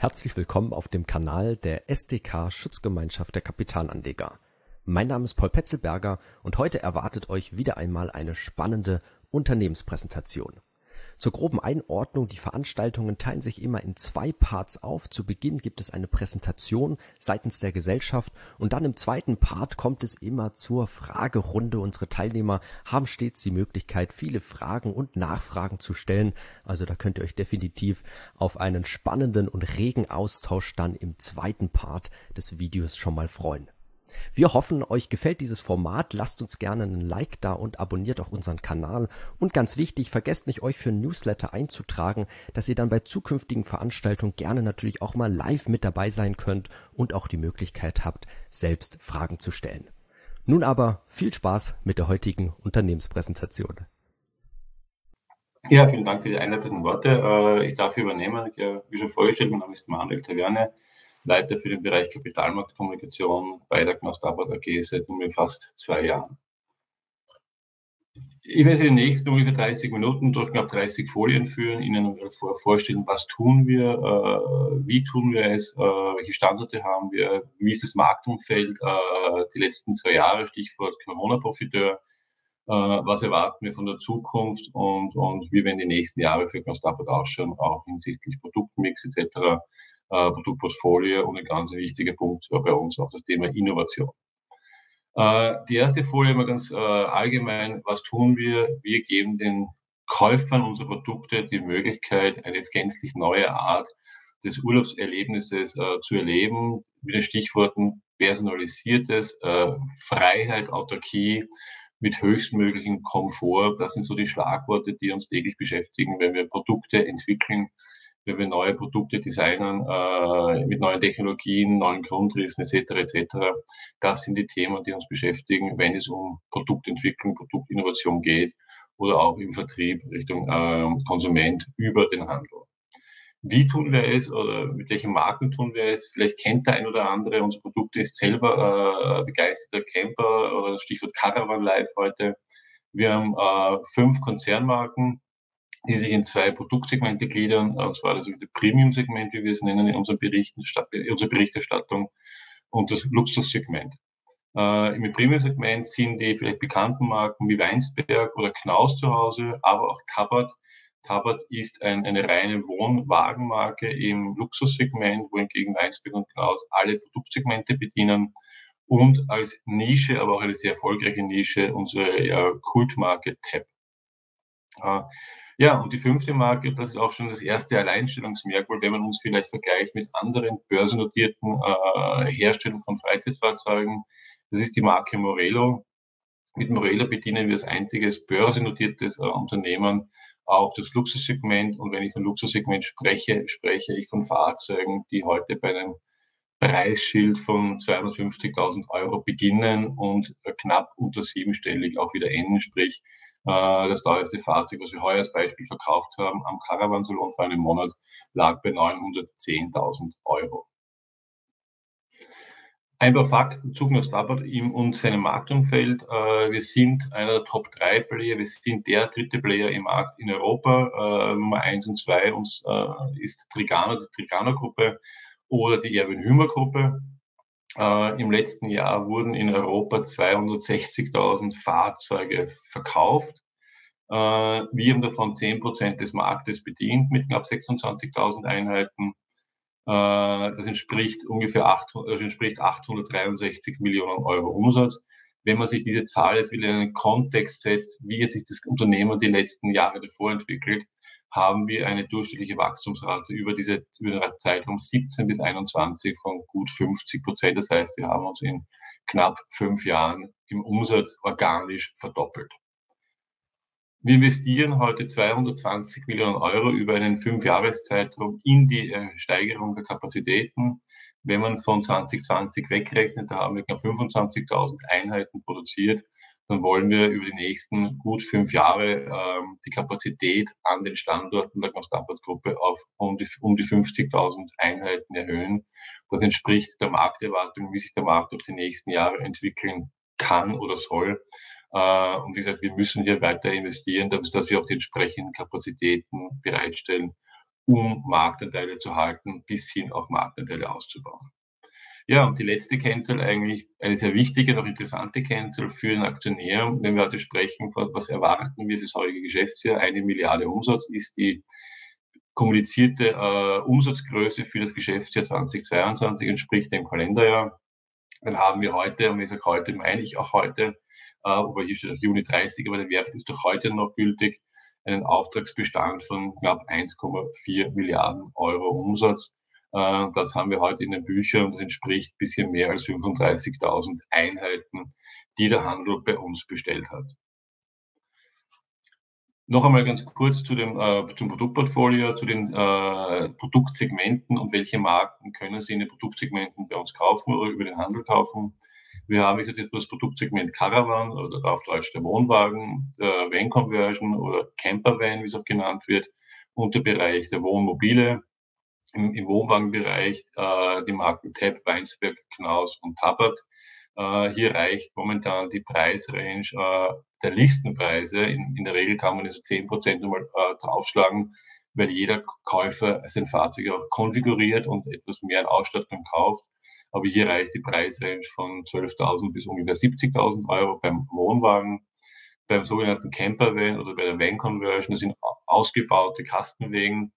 Herzlich willkommen auf dem Kanal der SDK Schutzgemeinschaft der Kapitalanleger. Mein Name ist Paul Petzelberger und heute erwartet euch wieder einmal eine spannende Unternehmenspräsentation. Zur groben Einordnung, die Veranstaltungen teilen sich immer in zwei Parts auf. Zu Beginn gibt es eine Präsentation seitens der Gesellschaft und dann im zweiten Part kommt es immer zur Fragerunde. Unsere Teilnehmer haben stets die Möglichkeit, viele Fragen und Nachfragen zu stellen. Also da könnt ihr euch definitiv auf einen spannenden und regen Austausch dann im zweiten Part des Videos schon mal freuen. Wir hoffen, euch gefällt dieses Format. Lasst uns gerne einen Like da und abonniert auch unseren Kanal. Und ganz wichtig, vergesst nicht, euch für Newsletter einzutragen, dass ihr dann bei zukünftigen Veranstaltungen gerne natürlich auch mal live mit dabei sein könnt und auch die Möglichkeit habt, selbst Fragen zu stellen. Nun aber viel Spaß mit der heutigen Unternehmenspräsentation. Ja, vielen Dank für die einleitenden Worte. Äh, ich darf übernehmen. Wie schon vorgestellt, mein Name ist Manuel Taverne. Leiter für den Bereich Kapitalmarktkommunikation bei der Knaus Tabat AG seit nunmehr fast zwei Jahren. Ich werde in den nächsten ungefähr 30 Minuten durch knapp 30 Folien führen, Ihnen vorstellen, was tun wir, äh, wie tun wir es, äh, welche Standorte haben wir, wie ist das Marktumfeld äh, die letzten zwei Jahre, Stichwort Corona-Profiteur, was erwarten wir von der Zukunft und, und wie werden die nächsten Jahre für Knaus Tabat ausschauen, auch hinsichtlich Produktmix etc Produktportfolio und ein ganz wichtiger Punkt bei uns auch das Thema Innovation. Äh, die erste Folie mal ganz äh, allgemein. Was tun wir? Wir geben den Käufern unserer Produkte die Möglichkeit, eine gänzlich neue Art des Urlaubserlebnisses äh, zu erleben. Mit den Stichworten personalisiertes, äh, Freiheit, Autarkie mit höchstmöglichen Komfort. Das sind so die Schlagworte, die uns täglich beschäftigen, wenn wir Produkte entwickeln, wenn wir neue Produkte designen, äh, mit neuen Technologien, neuen Grundrissen etc. etc. Das sind die Themen, die uns beschäftigen, wenn es um Produktentwicklung, Produktinnovation geht oder auch im Vertrieb Richtung äh, Konsument über den Handel. Wie tun wir es oder mit welchen Marken tun wir es? Vielleicht kennt der ein oder andere unser Produkt, ist selber äh, begeisterter Camper oder Stichwort Caravan Life heute. Wir haben äh, fünf Konzernmarken, die sich in zwei Produktsegmente gliedern, und zwar das Premium-Segment, wie wir es nennen in unserer, Berichten, unserer Berichterstattung, und das Luxussegment. Äh, Im Premium-Segment sind die vielleicht bekannten Marken wie Weinsberg oder Knaus zu Hause, aber auch Tabat. Tabat ist ein, eine reine Wohnwagenmarke im Luxussegment, wohingegen Weinsberg und Knaus alle Produktsegmente bedienen und als Nische, aber auch eine sehr erfolgreiche Nische, unsere ja, Kultmarke TAP. Äh, ja, und die fünfte Marke, das ist auch schon das erste Alleinstellungsmerkmal, wenn man uns vielleicht vergleicht mit anderen börsennotierten äh, Herstellern von Freizeitfahrzeugen. Das ist die Marke Morello. Mit Morello bedienen wir als einziges börsennotiertes äh, Unternehmen auch das Luxussegment. Und wenn ich von Luxussegment spreche, spreche ich von Fahrzeugen, die heute bei einem Preisschild von 250.000 Euro beginnen und äh, knapp unter siebenstellig auch wieder enden, sprich das teuerste Fahrzeug, was wir heuer als Beispiel verkauft haben, am Caravansalon vor einem Monat, lag bei 910.000 Euro. Ein paar Fakten zu ihm und seinem Marktumfeld. Äh, wir sind einer der Top 3 Player, wir sind der dritte Player im Markt in Europa. Äh, Nummer 1 und 2 uns ist Trigano, die Trigano-Gruppe oder die Erwin Hümer-Gruppe. Äh, Im letzten Jahr wurden in Europa 260.000 Fahrzeuge verkauft. Äh, wir haben davon 10 Prozent des Marktes bedient mit knapp 26.000 Einheiten. Äh, das entspricht ungefähr 8, also entspricht 863 Millionen Euro Umsatz. Wenn man sich diese Zahl jetzt wieder in einen Kontext setzt, wie jetzt sich das Unternehmen die letzten Jahre davor entwickelt, haben wir eine durchschnittliche Wachstumsrate über diese über den Zeitraum 17 bis 21 von gut 50 Prozent. Das heißt, wir haben uns in knapp fünf Jahren im Umsatz organisch verdoppelt. Wir investieren heute 220 Millionen Euro über einen Fünfjahreszeitraum in die äh, Steigerung der Kapazitäten. Wenn man von 2020 wegrechnet, da haben wir knapp 25.000 Einheiten produziert dann wollen wir über die nächsten gut fünf Jahre ähm, die Kapazität an den Standorten der Constantin-Gruppe auf um die, um die 50.000 Einheiten erhöhen. Das entspricht der Markterwartung, wie sich der Markt durch die nächsten Jahre entwickeln kann oder soll. Äh, und wie gesagt, wir müssen hier weiter investieren, dass wir auch die entsprechenden Kapazitäten bereitstellen, um Marktanteile zu halten, bis hin auch Marktanteile auszubauen. Ja, und die letzte Kennzahl eigentlich, eine sehr wichtige, noch interessante Kennzahl für den Aktionär, wenn wir heute sprechen, was erwarten wir für das heutige Geschäftsjahr, eine Milliarde Umsatz, ist die kommunizierte äh, Umsatzgröße für das Geschäftsjahr 2022 entspricht dem Kalenderjahr. Dann haben wir heute, und ich sage heute, meine ich auch heute, äh, wobei hier steht auch Juni 30, aber der Wert ist doch heute noch gültig, einen Auftragsbestand von knapp 1,4 Milliarden Euro Umsatz. Äh, das haben wir heute in den Büchern das entspricht bisschen mehr als 35.000 Einheiten, die der Handel bei uns bestellt hat. Noch einmal ganz kurz zu dem, äh, zum Produktportfolio, zu den äh, Produktsegmenten und welche Marken können Sie in den Produktsegmenten bei uns kaufen oder über den Handel kaufen. Wir haben jetzt das Produktsegment Caravan oder auf Deutsch der Wohnwagen, der Van Conversion oder Camper Van, wie es auch genannt wird, und der Bereich der Wohnmobile. Im, im Wohnwagenbereich äh, die Marken Tab, Weinsberg, Knaus und Tabat. Äh, hier reicht momentan die Preisrange äh, der Listenpreise. In, in, der Regel kann man also 10% nochmal äh, draufschlagen, weil jeder Käufer sein Fahrzeug auch konfiguriert und etwas mehr an Ausstattung kauft. Aber hier reicht die Preisrange von 12.000 bis ungefähr 70.000 Euro beim Wohnwagen. Beim sogenannten Campervan oder bei der Van Conversion, das sind ausgebaute Kastenwegen,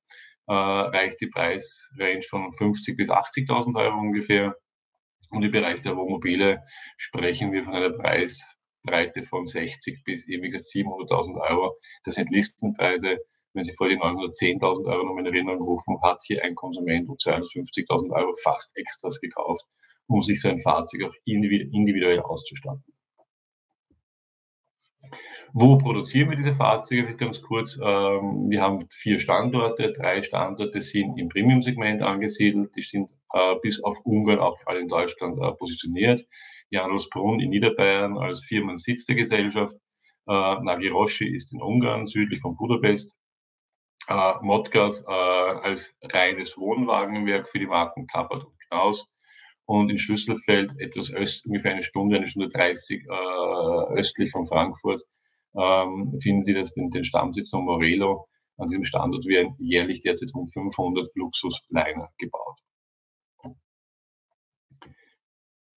äh, reicht die Preisrange von 50 bis 80.000 Euro ungefähr. Und im Bereich der Wohnmobile sprechen wir von einer Preisbreite von 60 bis eben 700.000 Euro. Das sind Listenpreise wenn Sie vor die 910.000 Euro noch in Erinnerung rufen, hat hier ein Konsument um 250.000 Euro fast extras gekauft, um sich sein Fahrzeug auch individuell auszustatten. Wo produzieren wir diese Fahrzeuge? Ganz kurz. Ähm, wir haben vier Standorte. Drei Standorte sind im Premium-Segment angesiedelt. Die sind äh, bis auf Ungarn auch alle in Deutschland äh, positioniert. Janusbrunn in Niederbayern als Firmensitz der Gesellschaft. Äh, Nagiroshi ist in Ungarn, südlich von Budapest äh, Modgas äh, als reines Wohnwagenwerk für die Marken Tabat und Knaus. Und in Schlüsselfeld, etwas öst, ungefähr eine Stunde, eine Stunde 30 äh, östlich von Frankfurt, ähm, finden Sie das, den, den Stammsitz von Morelo. An diesem Standort werden jährlich derzeit um 500 Luxusliner gebaut.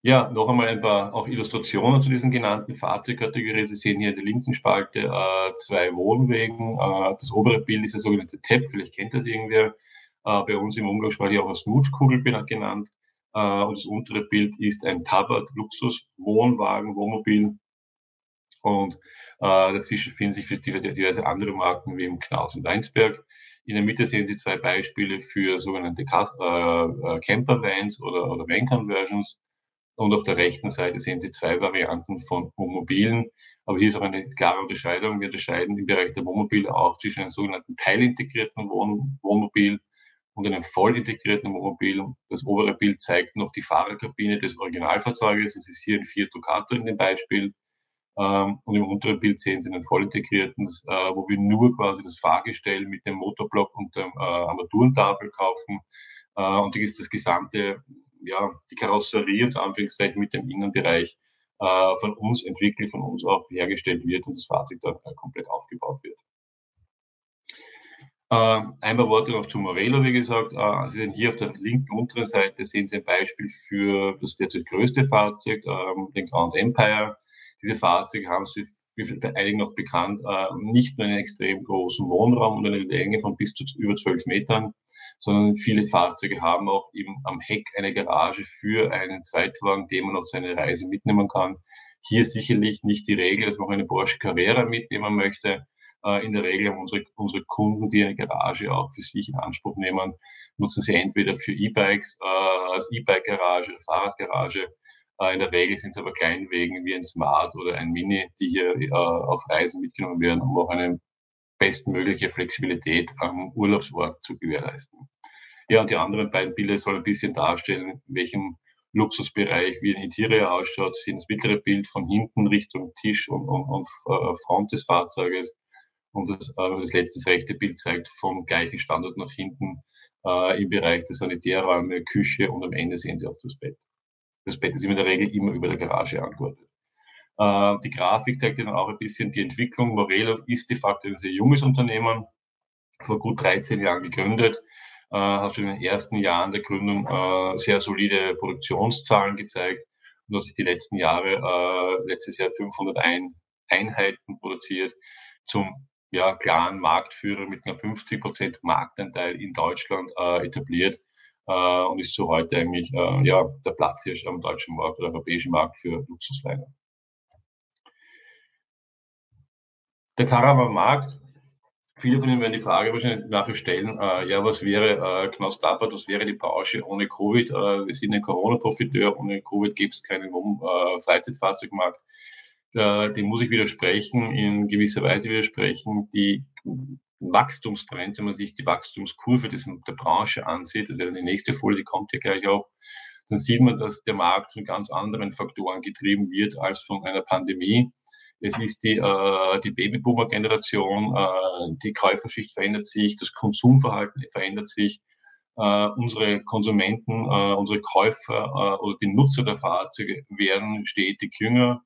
Ja, noch einmal ein paar auch Illustrationen zu diesen genannten Fahrzeugkategorien. Sie sehen hier in der linken Spalte äh, zwei Wohnwegen. Äh, das obere Bild ist der sogenannte TEP, vielleicht kennt das irgendwer. Äh, bei uns im Umgangssprache auch als Nutschkugel genannt. Äh, und das untere Bild ist ein Tabat Luxus Wohnwagen, Wohnmobil. Und dazwischen finden sich diverse andere Marken wie im Knaus und Weinsberg. In der Mitte sehen Sie zwei Beispiele für sogenannte äh, Camper-Vans oder, oder Van-Conversions. Und auf der rechten Seite sehen Sie zwei Varianten von Wohnmobilen. Aber hier ist auch eine klare Unterscheidung. Wir unterscheiden im Bereich der Wohnmobile auch zwischen einem sogenannten teilintegrierten Wohn Wohnmobil und einem voll integrierten Wohnmobil. Das obere Bild zeigt noch die Fahrerkabine des Originalfahrzeuges. Das ist hier ein Fiat Ducato in dem Beispiel. Ähm, und im unteren Bild sehen Sie einen voll integrierten, äh, wo wir nur quasi das Fahrgestell mit dem Motorblock und der äh, Armaturentafel kaufen. Äh, und das gesamte ja, die Karosserie unter Anführungszeichen mit dem Innenbereich äh, von uns entwickelt, von uns auch hergestellt wird und das Fahrzeug dann äh, komplett aufgebaut wird. Äh, einmal Worte noch zu Morello, wie gesagt. Äh, Sie sehen hier auf der linken unteren Seite sehen Sie ein Beispiel für das derzeit größte Fahrzeug, äh, den Grand Empire. Diese Fahrzeuge haben Sie bei einigen noch bekannt, äh, nicht nur einen extrem großen Wohnraum und eine Länge von bis zu über zwölf Metern, sondern viele Fahrzeuge haben auch eben am Heck eine Garage für einen Zweitwagen, den man auf seine Reise mitnehmen kann. Hier sicherlich nicht die Regel, dass man eine Porsche Carrera mitnehmen möchte. Äh, in der Regel haben unsere, unsere Kunden, die eine Garage auch für sich in Anspruch nehmen, nutzen sie entweder für E-Bikes äh, als E-Bike-Garage, Fahrradgarage in der Regel sind es aber Kleinwegen wie ein Smart oder ein Mini, die hier äh, auf Reisen mitgenommen werden, um auch eine bestmögliche Flexibilität am Urlaubsort zu gewährleisten. Ja, und die anderen beiden Bilder sollen ein bisschen darstellen, in welchem Luxusbereich wie ein Interior ausschaut. Sie sehen das mittlere Bild von hinten Richtung Tisch und, und, und äh, Front des Fahrzeuges. Und das, äh, das letzte, rechte Bild zeigt vom gleichen Standort nach hinten äh, im Bereich der Sanitärräume, Küche und am Ende sehen Sie auch das Bett. Das Bett ist in der Regel immer über der Garage angeordnet. Äh, die Grafik zeigt dann auch ein bisschen die Entwicklung. Morelo ist de facto ein sehr junges Unternehmen, vor gut 13 Jahren gegründet, äh, hat schon in den ersten Jahren der Gründung äh, sehr solide Produktionszahlen gezeigt und hat sich die letzten Jahre, äh, letztes Jahr 501 Einheiten produziert zum ja, klaren Marktführer mit einer 50 Prozent Marktanteil in Deutschland äh, etabliert äh, und ist so heute eigentlich äh, ja, der Platz hier am deutschen Markt oder europäischen Markt für Luxusweine. Der Caravan-Markt, viele von Ihnen werden die Frage wahrscheinlich nachher stellen, äh, ja, was wäre äh, Knaus Klappert, was wäre die Branche ohne Covid? Äh, wir sind ein Corona-Profiteur, ohne Covid gibt es keinen äh, Freizeitfahrzeugmarkt äh, dem muss ich widersprechen, in gewisser Weise widersprechen. Die Wachstumstrends, wenn man sich die Wachstumskurve der Branche ansieht, wäre die nächste Folie, kommt hier gleich auch, dann sieht man, dass der Markt von ganz anderen Faktoren getrieben wird als von einer Pandemie. Es ist die, äh, die Babyboomer-Generation, äh, die Käuferschicht verändert sich, das Konsumverhalten verändert sich. Uh, unsere Konsumenten, uh, unsere Käufer uh, oder die Nutzer der Fahrzeuge werden stetig jünger.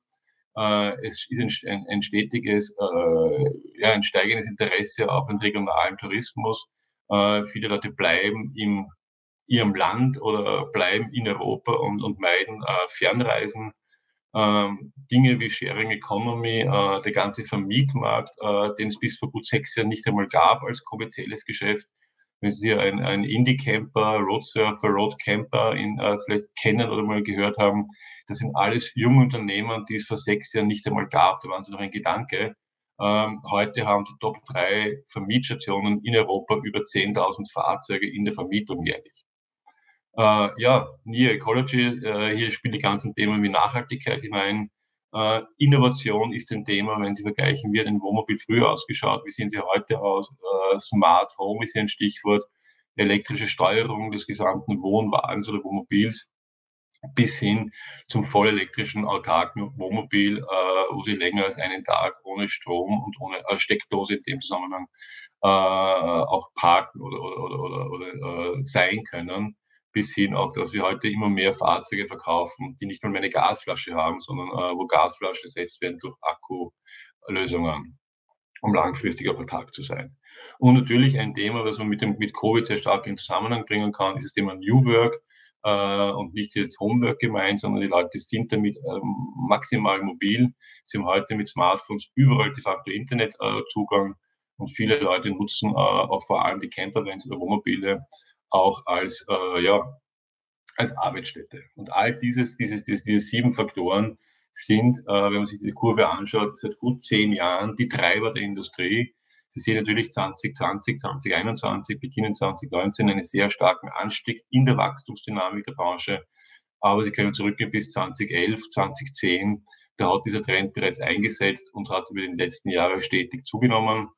Äh, es ist ein, ein stetiges, äh, ja, ein steigendes Interesse auch im regionalen Tourismus. Äh, viele Leute bleiben in ihrem Land oder bleiben in Europa und, und meiden äh, Fernreisen. Ähm, Dinge wie Sharing Economy, äh, der ganze Vermietmarkt, äh, den es bis vor gut sechs Jahren nicht einmal gab als kommerzielles Geschäft. Wenn Sie ein, ein Indie-Camper, Roadsurfer, Roadcamper in, äh, vielleicht kennen oder mal gehört haben, das sind alles junge Unternehmen, die es vor sechs Jahren nicht einmal gab. Da waren sie noch ein Gedanke. Ähm, heute haben die Top 3 Vermietstationen in Europa über 10.000 Fahrzeuge in der Vermietung jährlich. Äh, ja, Near Ecology, äh, hier spielen die ganzen Themen wie Nachhaltigkeit hinein. Äh, Innovation ist ein Thema, wenn Sie vergleichen, wie hat ein Wohnmobil früher ausgeschaut, wie sehen sie heute aus? Äh, Smart Home ist hier ein Stichwort. Elektrische Steuerung des gesamten Wohnwagens oder Wohnmobils bis hin zum vollelektrischen autarken Wohnmobil, äh, wo sie länger als einen Tag ohne Strom und ohne äh, Steckdose in dem Zusammenhang äh, auch parken oder, oder, oder, oder äh, sein können. Bis hin auch, dass wir heute immer mehr Fahrzeuge verkaufen, die nicht mal mehr eine Gasflasche haben, sondern äh, wo Gasflaschen ersetzt werden durch Akkulösungen, um langfristig auf autark zu sein. Und natürlich ein Thema, was man mit, dem, mit Covid sehr stark in Zusammenhang bringen kann, ist das Thema New Work äh, und nicht jetzt Homework gemeint, sondern die Leute sind damit ähm, maximal mobil. Sie haben heute mit Smartphones überall de facto Internetzugang äh, und viele Leute nutzen äh, auch vor allem die Campervans oder Wohnmobile auch als, äh, ja, als Arbeitsstätte. Und all dieses, dieses, diese, diese sieben Faktoren sind, äh, wenn man sich diese Kurve anschaut, seit gut zehn Jahren die Treiber der Industrie, Sie sehen natürlich 2020, 2021, beginnen 2019 einen sehr starken Anstieg in der Wachstumsdynamik der Branche. Aber Sie können zurückgehen bis 2011, 2010. Da hat dieser Trend bereits eingesetzt und hat über den letzten Jahren stetig zugenommen.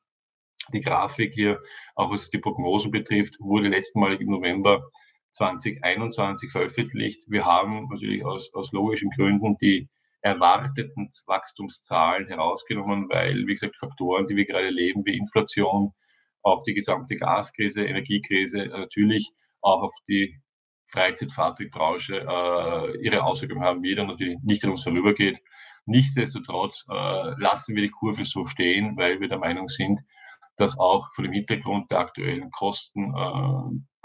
Die Grafik hier, auch was die Prognosen betrifft, wurde letztmalig im November 2021 veröffentlicht. Wir haben natürlich aus, aus logischen Gründen die erwarteten Wachstumszahlen herausgenommen, weil, wie gesagt, Faktoren, die wir gerade erleben, wie Inflation, auch die gesamte Gaskrise, Energiekrise, natürlich auch auf die Freizeitfahrzeugbranche äh, ihre Auswirkungen haben wird und natürlich nicht an uns vorübergeht. Nichtsdestotrotz äh, lassen wir die Kurve so stehen, weil wir der Meinung sind, dass auch vor dem Hintergrund der aktuellen Kosten,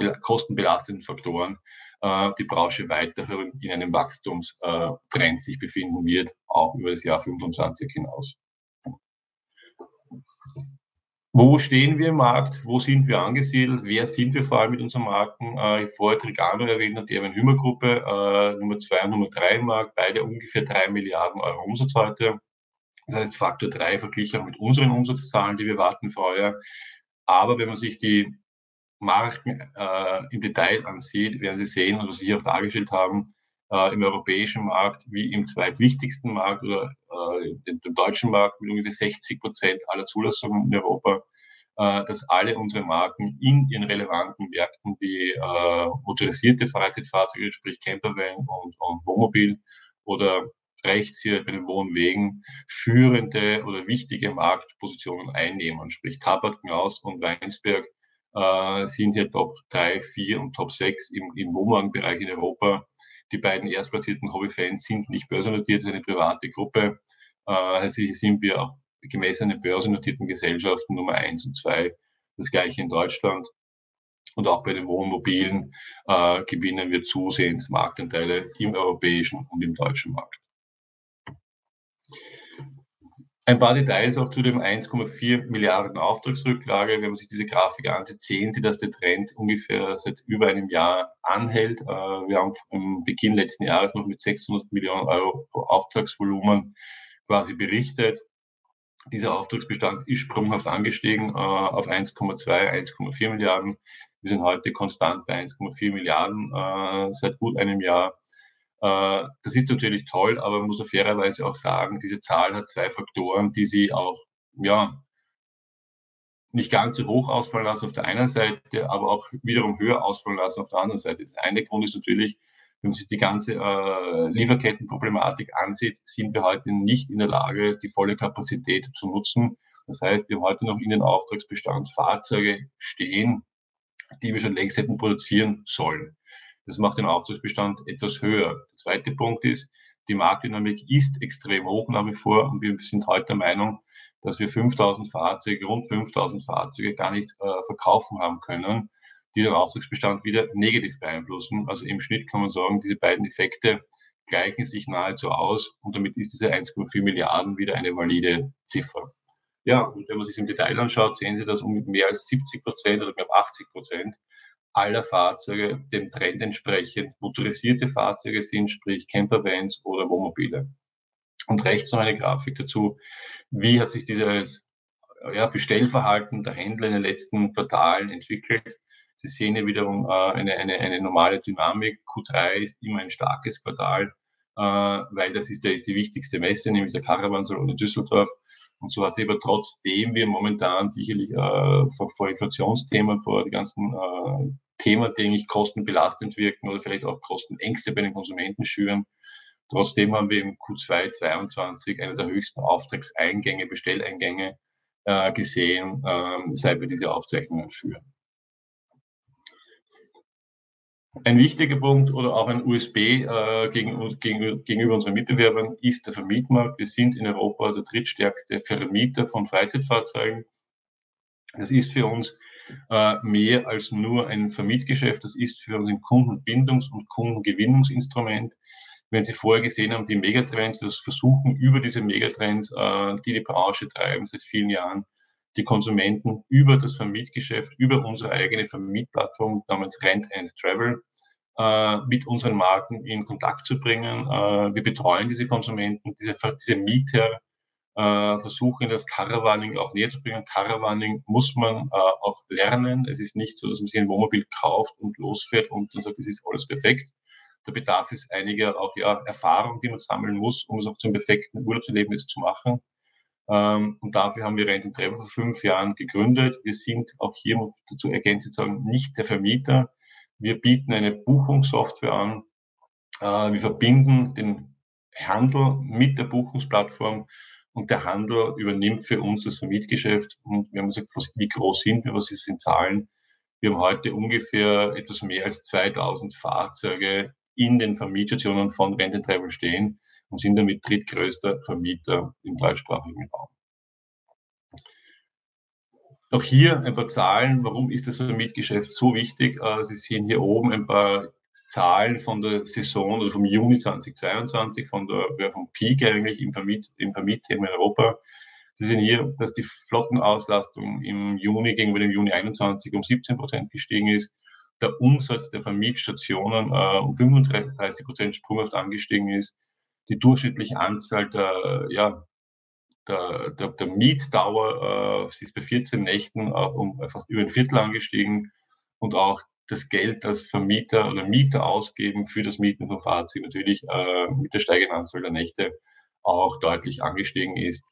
äh, kostenbelastenden Faktoren äh, die Branche weiterhin in einem Wachstumstrend sich befinden wird, auch über das Jahr 25 hinaus. Wo stehen wir im Markt? Wo sind wir angesiedelt? Wer sind wir vor allem mit unseren Marken? Äh, ich vorher Trigano erwähnt und die Erwin Hümer Gruppe, äh, Nummer zwei und Nummer drei im Markt, beide ungefähr drei Milliarden Euro Umsatz heute. Das heißt Faktor drei verglichen auch mit unseren Umsatzzahlen, die wir warten vorher. Aber wenn man sich die Marken äh, im Detail ansieht, werden Sie sehen, was Sie hier auch dargestellt haben, äh, im europäischen Markt wie im zweitwichtigsten Markt oder äh, dem, deutschen Markt mit ungefähr 60 Prozent aller Zulassungen in Europa, äh, dass alle unsere Marken in ihren relevanten Märkten wie äh, motorisierte Freizeitfahrzeuge, sprich Campervan und, und Wohnmobil oder rechts hier bei den Wohnwegen führende oder wichtige Marktpositionen einnehmen, sprich Tabak, Knaus und Weinsberg äh, sind hier Top 3, 4 und Top 6 im, im Wohnwagenbereich in Europa. Die beiden erstplatzierten Hobbyfans sind nicht börsennotiert, es ist eine private Gruppe. Also hier sind wir auch an den börsennotierten Gesellschaften Nummer eins und zwei. Das gleiche in Deutschland. Und auch bei den Wohnmobilen äh, gewinnen wir zusehends Marktanteile im europäischen und im deutschen Markt. Ein paar Details auch zu dem 1,4 Milliarden Auftragsrücklage. Wenn man sich diese Grafik ansieht, sehen Sie, dass der Trend ungefähr seit über einem Jahr anhält. Äh, wir haben am Beginn letzten Jahres noch mit 600 Millionen Euro Auftragsvolumen quasi berichtet. Dieser Auftragsbestand ist sprunghaft angestiegen äh, auf 1,2, 1,4 Milliarden. Wir sind heute konstant bei 1,4 Milliarden äh, seit gut einem Jahr. Äh, das ist natürlich toll, aber man muss fairerweise auch sagen, diese Zahl hat zwei Faktoren, die sie auch, ja, nicht ganz so hoch ausfallen lassen auf der einen Seite, aber auch wiederum höher ausfallen lassen auf der anderen Seite. Der eine Grund ist natürlich, wenn man sich die ganze äh, Lieferkettenproblematik ansieht, sind wir heute nicht in der Lage, die volle Kapazität zu nutzen. Das heißt, wir haben heute noch in den Auftragsbestand Fahrzeuge stehen, die wir schon längst hätten produzieren sollen. Das macht den Auftragsbestand etwas höher. Der zweite Punkt ist, die Marktdynamik ist extrem hoch nach wie vor und wir sind heute der Meinung, dass wir 5000 Fahrzeuge, rund 5000 Fahrzeuge gar nicht äh, verkaufen haben können, die den Auftragsbestand wieder negativ beeinflussen. Also im Schnitt kann man sagen, diese beiden Effekte gleichen sich nahezu aus und damit ist diese 1,4 Milliarden wieder eine valide Ziffer. Ja, und wenn man sich im Detail anschaut, sehen Sie, dass um mehr als 70 Prozent oder knapp 80 Prozent aller Fahrzeuge dem Trend entsprechend motorisierte Fahrzeuge sind, sprich Campervans oder Wohnmobile. Und rechts noch eine Grafik dazu, wie hat sich dieses ja, Bestellverhalten der Händler in den letzten Quartalen entwickelt. Sie sehen hier wiederum äh, eine, eine, eine normale Dynamik. Q3 ist immer ein starkes Quartal, äh, weil das ist, der, ist die wichtigste Messe, nämlich der Caravansalon in Düsseldorf. Und so hat sich aber trotzdem wir momentan sicherlich äh, vor, vor Inflationsthemen, vor die ganzen äh, Themen, die eigentlich kostenbelastend wirken oder vielleicht auch Kostenängste bei den Konsumenten schüren. Trotzdem haben wir im Q2 22 eine der höchsten Auftragseingänge, Bestelleingänge äh, gesehen, äh, seit wir diese Aufzeichnungen führen. Ein wichtiger Punkt oder auch ein USB äh, gegen, gegen, gegenüber unseren Mitbewerbern ist der Vermietmarkt. Wir sind in Europa der drittstärkste Vermieter von Freizeitfahrzeugen. Das ist für uns äh, mehr als nur ein Vermietgeschäft. Das ist für uns ein Kundenbindungs- und Kundengewinnungsinstrument. Wenn Sie vorher gesehen haben, die Megatrends, wir versuchen über diese Megatrends, äh, die die Branche treiben seit vielen Jahren, die Konsumenten über das Vermietgeschäft, über unsere eigene Vermietplattform namens Rent and Travel äh, mit unseren Marken in Kontakt zu bringen. Äh, wir betreuen diese Konsumenten, diese, diese Mieter, äh, versuchen das Caravaning auch näher zu bringen. Caravaning muss man äh, auch lernen. Es ist nicht so, dass man sich ein Wohnmobil kauft und losfährt und dann sagt, es ist alles perfekt. Da bedarf es einiger auch ja, Erfahrung, die man sammeln muss, um es auch zum perfekten Urlaubserlebnis zu machen. Ähm, und dafür haben wir Rent Travel vor fünf Jahren gegründet. Wir sind auch hier, dazu ergänzend sagen, nicht der Vermieter. Wir bieten eine Buchungssoftware an. Äh, wir verbinden den Handel mit der Buchungsplattform und der Handel übernimmt für uns das Vermietgeschäft. Und wir haben gesagt, wie groß sind wir, was sind Zahlen? Wir haben heute ungefähr etwas mehr als 2000 Fahrzeuge in den Vermietstationen von Rent Travel stehen und sind damit drittgrößter Vermieter im deutschsprachigen Raum. Auch hier ein paar Zahlen. Warum ist das Vermietgeschäft so wichtig? Äh, Sie sehen hier oben ein paar Zahlen von der Saison oder vom Juni 2022, von der, vom Peak eigentlich im, Vermiet, im Vermietthema in Europa. Sie sehen hier, dass die Flottenauslastung im Juni gegenüber dem Juni 21 um 17 Prozent gestiegen ist. Der Umsatz der Vermietstationen äh, um 35 Prozent sprunghaft angestiegen ist die durchschnittliche Anzahl der, ja, der, der, der Mietdauer äh, ist bei 14 Nächten äh, um fast über ein Viertel angestiegen und auch das Geld, das Vermieter oder Mieter ausgeben für das Mieten von Fahrzeugen natürlich äh, mit der steigenden Anzahl der Nächte auch deutlich angestiegen ist.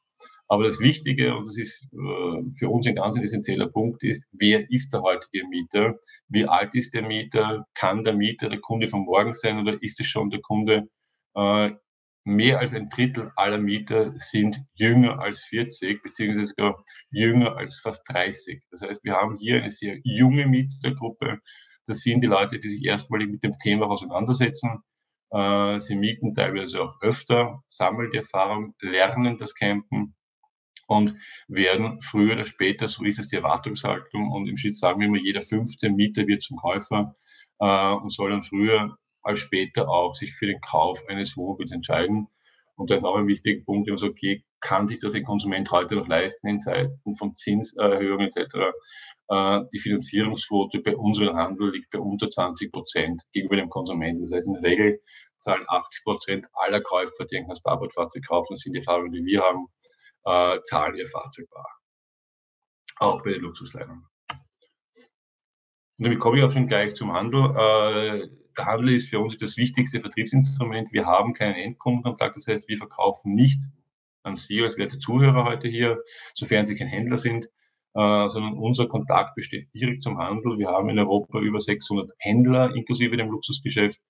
Aber das Wichtige, und das ist äh, für uns ein ganz essentieller Punkt, ist, wer ist der heutige Mieter? Wie alt ist der Mieter? Kann der Mieter der Kunde von morgen sein oder ist es schon der Kunde äh, mehr als ein Drittel aller Mieter sind jünger als 40, beziehungsweise sogar jünger als fast 30. Das heißt, wir haben hier eine sehr junge Mietergruppe. Das sind die Leute, die sich erstmalig mit dem Thema auseinandersetzen. Äh, sie mieten teilweise auch öfter, sammeln die Erfahrung, lernen das Campen und werden früher oder später, so ist es die Erwartungshaltung, und im Schnitt sagen wir immer, jeder fünfte Mieter wird zum Käufer äh, und soll dann früher als später auch sich für den Kauf eines Wohnmobils entscheiden. Und da ist auch ein wichtiger Punkt, sagt, okay, kann sich das ein Konsument heute noch leisten in Zeiten von Zinserhöhungen etc. Äh, die Finanzierungsquote bei unserem Handel liegt bei unter 20 Prozent gegenüber dem Konsumenten. Das heißt, in der Regel zahlen 80 Prozent aller Käufer, die ein Transportfahrzeug kaufen, das sind die Erfahrungen, die wir haben, äh, zahlen ihr Fahrzeug bar. Auch bei den Luxusleihern. Und damit komme ich auch schon gleich zum Handel. Äh, der Handel ist für uns das wichtigste Vertriebsinstrument. Wir haben keinen Endkundenkontakt, das heißt, wir verkaufen nicht an Sie als werte Zuhörer heute hier, sofern Sie kein Händler sind, äh, sondern unser Kontakt besteht direkt zum Handel. Wir haben in Europa über 600 Händler inklusive dem Luxusgeschäft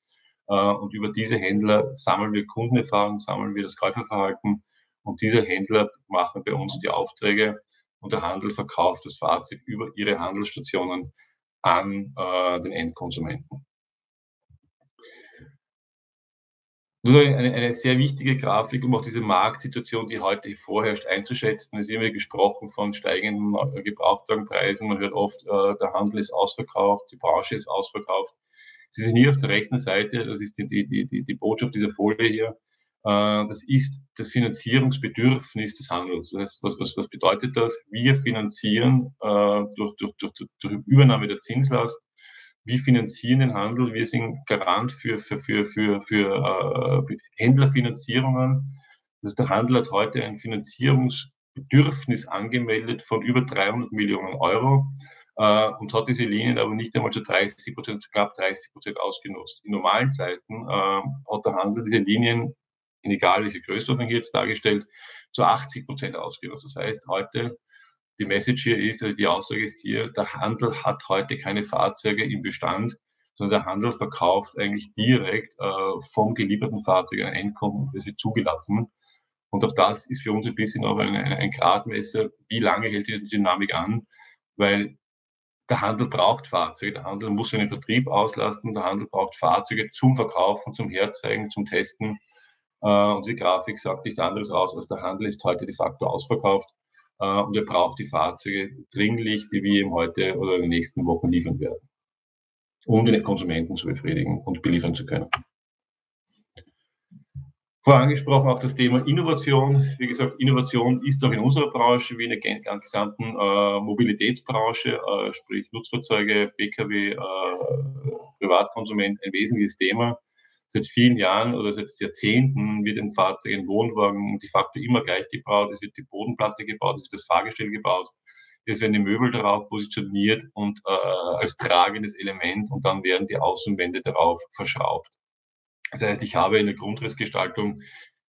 äh, und über diese Händler sammeln wir Kundenerfahrung, sammeln wir das Käuferverhalten und diese Händler machen bei uns die Aufträge und der Handel verkauft das Fahrzeug über ihre Handelsstationen an äh, den Endkonsumenten. Eine, eine, sehr wichtige Grafik, um auch diese Marktsituation, die heute vorherrscht, einzuschätzen. Es ist immer gesprochen von steigenden Gebrauchtwagenpreisen. Man hört oft, äh, der Handel ist ausverkauft, die Branche ist ausverkauft. Sie sind hier auf der rechten Seite, das ist die, die, die, die Botschaft dieser Folie hier. Äh, das ist das Finanzierungsbedürfnis des Handels. Das heißt, was, was, was bedeutet das? Wir finanzieren äh, durch, durch, durch, durch Übernahme der Zinslast wir finanzieren den Handel, wir sind Garant für, für, für, für, für äh, Händlerfinanzierungen. Das der Handel hat heute ein Finanzierungsbedürfnis angemeldet von über 300 Millionen Euro äh, und hat diese Linien aber nicht einmal zu 30 Prozent, knapp 30 Prozent ausgenutzt. In normalen Zeiten äh, hat der Handel diese Linien, in egal welche Größenordnung jetzt dargestellt, zu 80 Prozent ausgenutzt. Das heißt, heute die Message hier ist, die Aussage ist hier, der Handel hat heute keine Fahrzeuge im Bestand, sondern der Handel verkauft eigentlich direkt äh, vom gelieferten Fahrzeug ein Einkommen für sie zugelassen. Und auch das ist für uns ein bisschen auch ein, ein Gradmesser, wie lange hält diese Dynamik an, weil der Handel braucht Fahrzeuge, der Handel muss seinen Vertrieb auslasten, der Handel braucht Fahrzeuge zum Verkaufen, zum Herzeigen, zum Testen. Äh, und die Grafik sagt nichts anderes aus, als der Handel ist heute de facto ausverkauft. Äh, und er braucht die Fahrzeuge dringlich, die wir ihm heute oder in den nächsten Wochen liefern werden, um den Konsumenten zu befriedigen und beliefern zu können. Vorangesprochen auch das Thema Innovation. Wie gesagt, Innovation ist auch in unserer Branche wie in der gesamten äh, Mobilitätsbranche, äh, sprich Nutzfahrzeuge, Pkw, äh, Privatkonsument, ein wesentliches Thema seit vielen Jahren oder seit Jahrzehnten wird ein Fahrzeug, ein Wohnwagen de facto immer gleich gebaut. Es wird die Bodenplatte gebaut, es wird das Fahrgestell gebaut, es werden die Möbel darauf positioniert und äh, als tragendes Element und dann werden die Außenwände darauf verschraubt. Das heißt, ich habe in der Grundrissgestaltung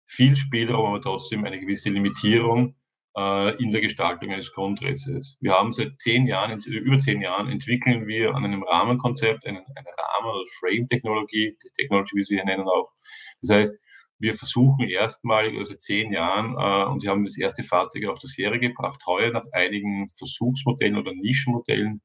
viel Spielraum, aber trotzdem eine gewisse Limitierung in der Gestaltung eines Grundrisses. Wir haben seit zehn Jahren, über zehn Jahren, entwickeln wir an einem Rahmenkonzept, eine Rahmen- oder Frame-Technologie, Technology, wie sie hier nennen auch. Das heißt, wir versuchen erstmalig, also zehn Jahren, äh, und sie haben das erste Fahrzeug auf das Serie gebracht, heuer nach einigen Versuchsmodellen oder Nischenmodellen,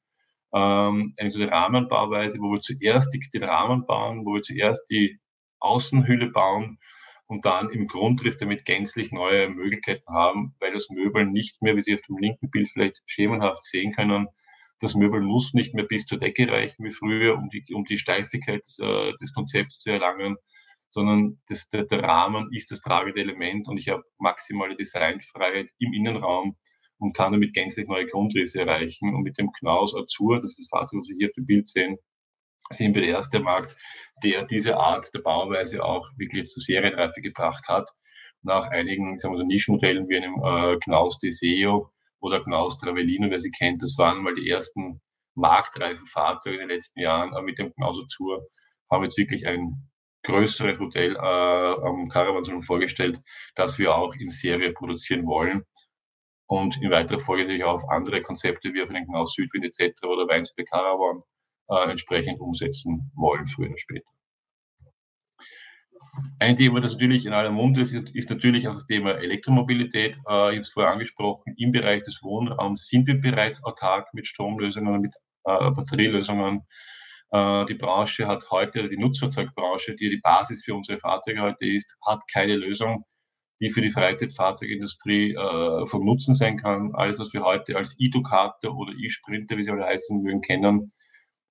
ähm, eine so eine Rahmenbauweise, wo wir zuerst die, den Rahmen bauen, wo wir zuerst die Außenhülle bauen und dann im Grundriss damit gänzlich neue Möglichkeiten haben, weil das Möbel nicht mehr, wie Sie auf dem linken Bild vielleicht schemenhaft sehen können, das Möbel muss nicht mehr bis zur Decke reichen wie früher, um die, um die Steifigkeit äh, des Konzepts zu erlangen, sondern das, der, der, Rahmen ist das tragende Element und ich habe maximale Designfreiheit im Innenraum und kann damit gänzlich neue Grundrisse erreichen. Und mit dem Knaus Azur, das ist das Fahrzeug, was Sie hier auf dem Bild sehen, sind wir der erste Markt, der diese Art der Bauweise auch wirklich zur Serienreife gebracht hat. Nach einigen sagen wir so Nischenmodellen wie einem äh, Knaus Deseo oder Knaus Travellino, wer sie kennt, das waren mal die ersten marktreifen Fahrzeuge in den letzten Jahren. Aber mit dem Knaus Azur haben wir jetzt wirklich ein größeres Modell äh, am Caravan vorgestellt, das wir auch in Serie produzieren wollen. Und in weiterer Folge natürlich auch auf andere Konzepte wie auf einen Knaus Südwind etc. oder Weinsberg Caravan äh, entsprechend umsetzen wollen, früher oder später. Ein Thema, das natürlich in aller Munde ist, ist natürlich auch das Thema Elektromobilität. Äh, ich habe es vorher angesprochen, im Bereich des Wohnraums sind wir bereits autark mit Stromlösungen, mit äh, Batterielösungen. Äh, die Branche hat heute, die Nutzfahrzeugbranche, die die Basis für unsere Fahrzeuge heute ist, hat keine Lösung, die für die Freizeitfahrzeugindustrie äh, vom Nutzen sein kann. Alles, was wir heute als E-Ducato oder E-Sprinter, wie sie alle heißen mögen, kennen,